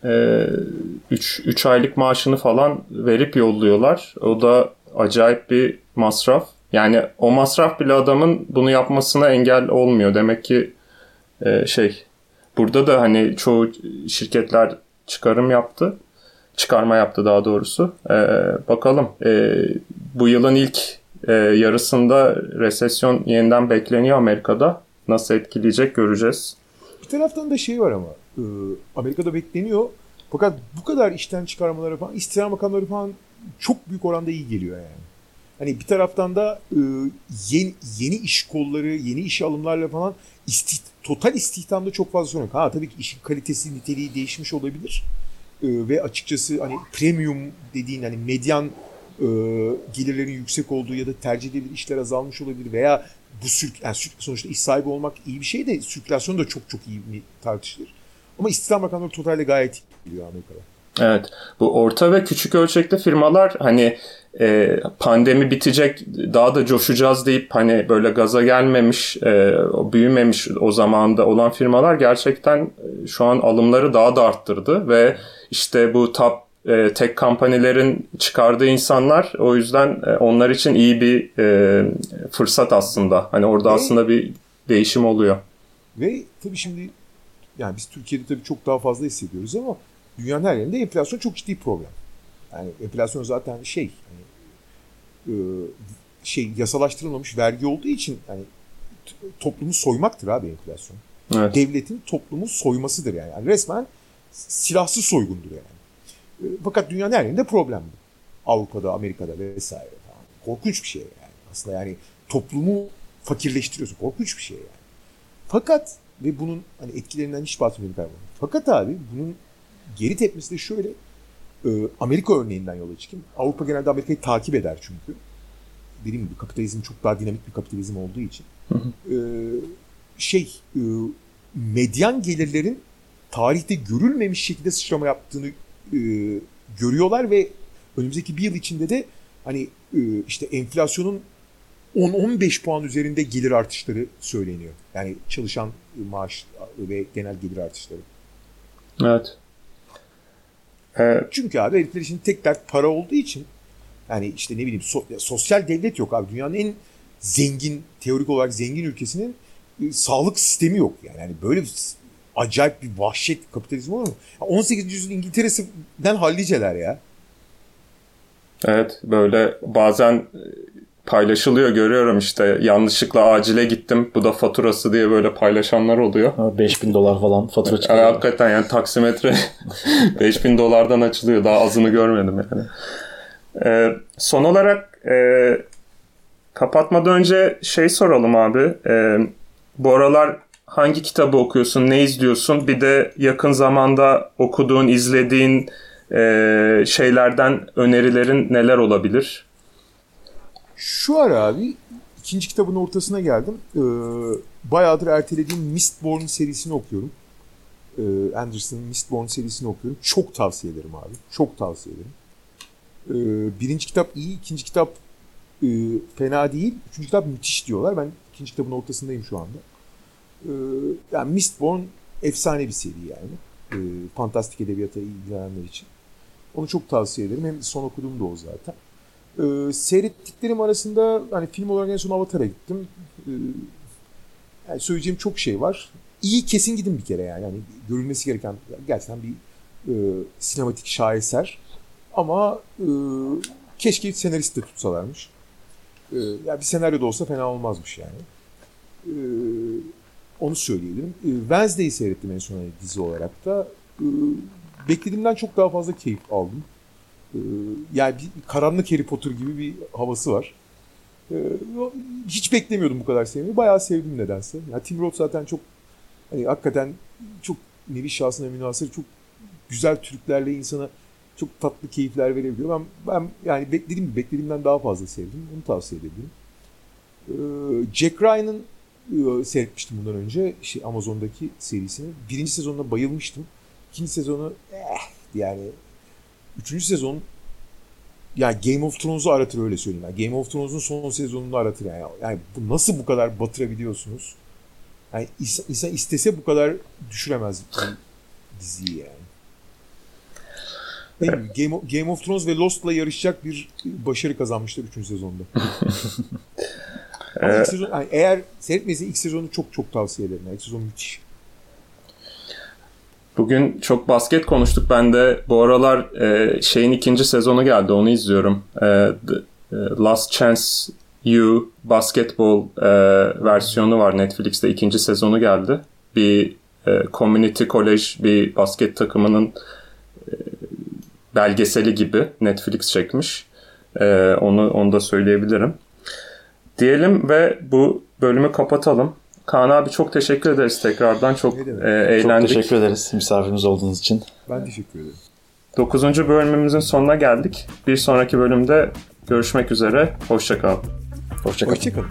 3 e, aylık maaşını falan verip yolluyorlar. O da acayip bir masraf. Yani o masraf bile adamın bunu yapmasına engel olmuyor. Demek ki e, şey burada da hani çoğu şirketler çıkarım yaptı. Çıkarma yaptı daha doğrusu. E, bakalım e, bu yılın ilk e, yarısında resesyon yeniden bekleniyor Amerika'da. Nasıl etkileyecek göreceğiz. Bir taraftan da şey var ama e, Amerika'da bekleniyor. Fakat bu kadar işten çıkarmaları falan, istihdam makamları falan çok büyük oranda iyi geliyor yani. Hani bir taraftan da e, yeni, yeni iş kolları, yeni iş alımlarla falan istih, total istihdamda çok fazla sorun yok. Ha tabii ki işin kalitesi, niteliği değişmiş olabilir. E, ve açıkçası hani premium dediğin hani medyan e, gelirlerin yüksek olduğu ya da tercih edilen işler azalmış olabilir veya bu sürk, yani sonuçta iş sahibi olmak iyi bir şey de sirkülasyon da çok çok iyi tartışılır. Ama istihdam rakamları totalde gayet iyi geliyor Amerika'da. Evet. Bu orta ve küçük ölçekli firmalar hani e, pandemi bitecek daha da coşacağız deyip hani böyle gaza gelmemiş, e, büyümemiş o zamanda olan firmalar gerçekten e, şu an alımları daha da arttırdı ve işte bu top e, tek kampanyelerin çıkardığı insanlar o yüzden e, onlar için iyi bir e, fırsat aslında. Hani orada ve, aslında bir değişim oluyor. Ve tabii şimdi yani biz Türkiye'de tabii çok daha fazla hissediyoruz ama dünyanın her yerinde enflasyon çok ciddi problem. Yani enflasyon zaten şey hani, e, şey yasalaştırılmamış vergi olduğu için yani toplumu soymaktır abi enflasyon. Evet. Devletin toplumu soymasıdır yani. yani. Resmen silahsız soygundur yani. E, fakat dünyanın her yerinde problem bu. Avrupa'da, Amerika'da vesaire falan. Korkunç bir şey yani. Aslında yani toplumu fakirleştiriyorsun. Korkunç bir şey yani. Fakat ve bunun hani etkilerinden hiç bahsetmiyorum. Fakat abi bunun geri tepmesi de şöyle. E, Amerika örneğinden yola çıkayım. Avrupa genelde Amerika'yı takip eder çünkü. Dediğim gibi kapitalizm çok daha dinamik bir kapitalizm olduğu için. E, şey e, medyan gelirlerin tarihte görülmemiş şekilde sıçrama yaptığını e, görüyorlar ve önümüzdeki bir yıl içinde de hani e, işte enflasyonun 10-15 puan üzerinde gelir artışları söyleniyor. Yani çalışan maaş ve genel gelir artışları. Evet. Evet. Çünkü abi herifler için tek dert para olduğu için yani işte ne bileyim so- sosyal devlet yok abi. Dünyanın en zengin, teorik olarak zengin ülkesinin e, sağlık sistemi yok. Yani, yani böyle bir, acayip bir vahşet kapitalizm olur mu? Ya 18. yüzyıl İngiltere'sinden halliceler ya. Evet böyle bazen e, paylaşılıyor görüyorum işte yanlışlıkla acile gittim bu da faturası diye böyle paylaşanlar oluyor. Ha, 5000 dolar falan fatura Yani çıkıyor. hakikaten yani taksimetre [laughs] 5000 dolardan açılıyor daha azını görmedim yani. Ee, son olarak e, kapatmadan önce şey soralım abi. E, bu aralar hangi kitabı okuyorsun, ne izliyorsun? Bir de yakın zamanda okuduğun, izlediğin e, şeylerden önerilerin neler olabilir? Şu ara abi ikinci kitabın ortasına geldim. Ee, bayağıdır ertelediğim Mistborn serisini okuyorum. Ee, Anderson'ın Mistborn serisini okuyorum. Çok tavsiye ederim abi. Çok tavsiye ederim. Ee, birinci kitap iyi, ikinci kitap e, fena değil. Üçüncü kitap müthiş diyorlar. Ben ikinci kitabın ortasındayım şu anda. Ee, yani Mistborn efsane bir seri yani. Ee, fantastik edebiyata ilgilenenler için. Onu çok tavsiye ederim. Hem son okuduğum da o zaten. Ee, seyrettiklerim arasında hani film olarak en son Avatar'a gittim. Ee, yani söyleyeceğim çok şey var. İyi kesin gidin bir kere yani. yani görülmesi gereken gerçekten bir e, sinematik şaheser. Ama e, keşke senarist de tutsalarmış. E, yani bir senaryo da olsa fena olmazmış yani. E, onu söyleyebilirim. E, Wednesday'i seyrettim en son hani dizi olarak da. E, beklediğimden çok daha fazla keyif aldım. Ee, yani bir karanlık Harry Potter gibi bir havası var. Ee, hiç beklemiyordum bu kadar sevmeyi. Bayağı sevdim nedense. Yani Tim Roth zaten çok hani hakikaten çok nevi şahsına münasır çok güzel Türklerle insana çok tatlı keyifler verebiliyor. Ben, ben yani beklediğim beklediğimden daha fazla sevdim. Onu tavsiye edebilirim. Ee, Jack Ryan'ın e, seyretmiştim bundan önce şey, Amazon'daki serisini. Birinci sezonuna bayılmıştım. İkinci sezonu eh, yani Üçüncü sezon yani Game of Thrones'u aratır öyle söyleyeyim. Yani Game of Thrones'un son sezonunu aratır yani. Yani bu nasıl bu kadar batırabiliyorsunuz? Yani insan istese bu kadar düşüremez diziyi yani. Evet. Game, of, Game of Thrones ve Lost'la yarışacak bir başarı kazanmışlar 3. sezonda. [laughs] İlk sezon, yani eğer seyretmeyse ilk sezonu çok çok tavsiye ederim. Yani ilk sezon müthiş. Bugün çok basket konuştuk. Ben de bu aralar e, şeyin ikinci sezonu geldi. Onu izliyorum. E, The, Last Chance You basketbol e, versiyonu var Netflix'te. ikinci sezonu geldi. Bir e, community college bir basket takımının e, belgeseli gibi Netflix çekmiş. E, onu onu da söyleyebilirim. Diyelim ve bu bölümü kapatalım. Kaan abi çok teşekkür ederiz tekrardan. Çok e, eğlendik. Çok teşekkür ederiz misafirimiz olduğunuz için. Ben teşekkür ederim. Dokuzuncu bölümümüzün sonuna geldik. Bir sonraki bölümde görüşmek üzere. Hoşçakalın. Hoşçakalın. Hoşçakalın.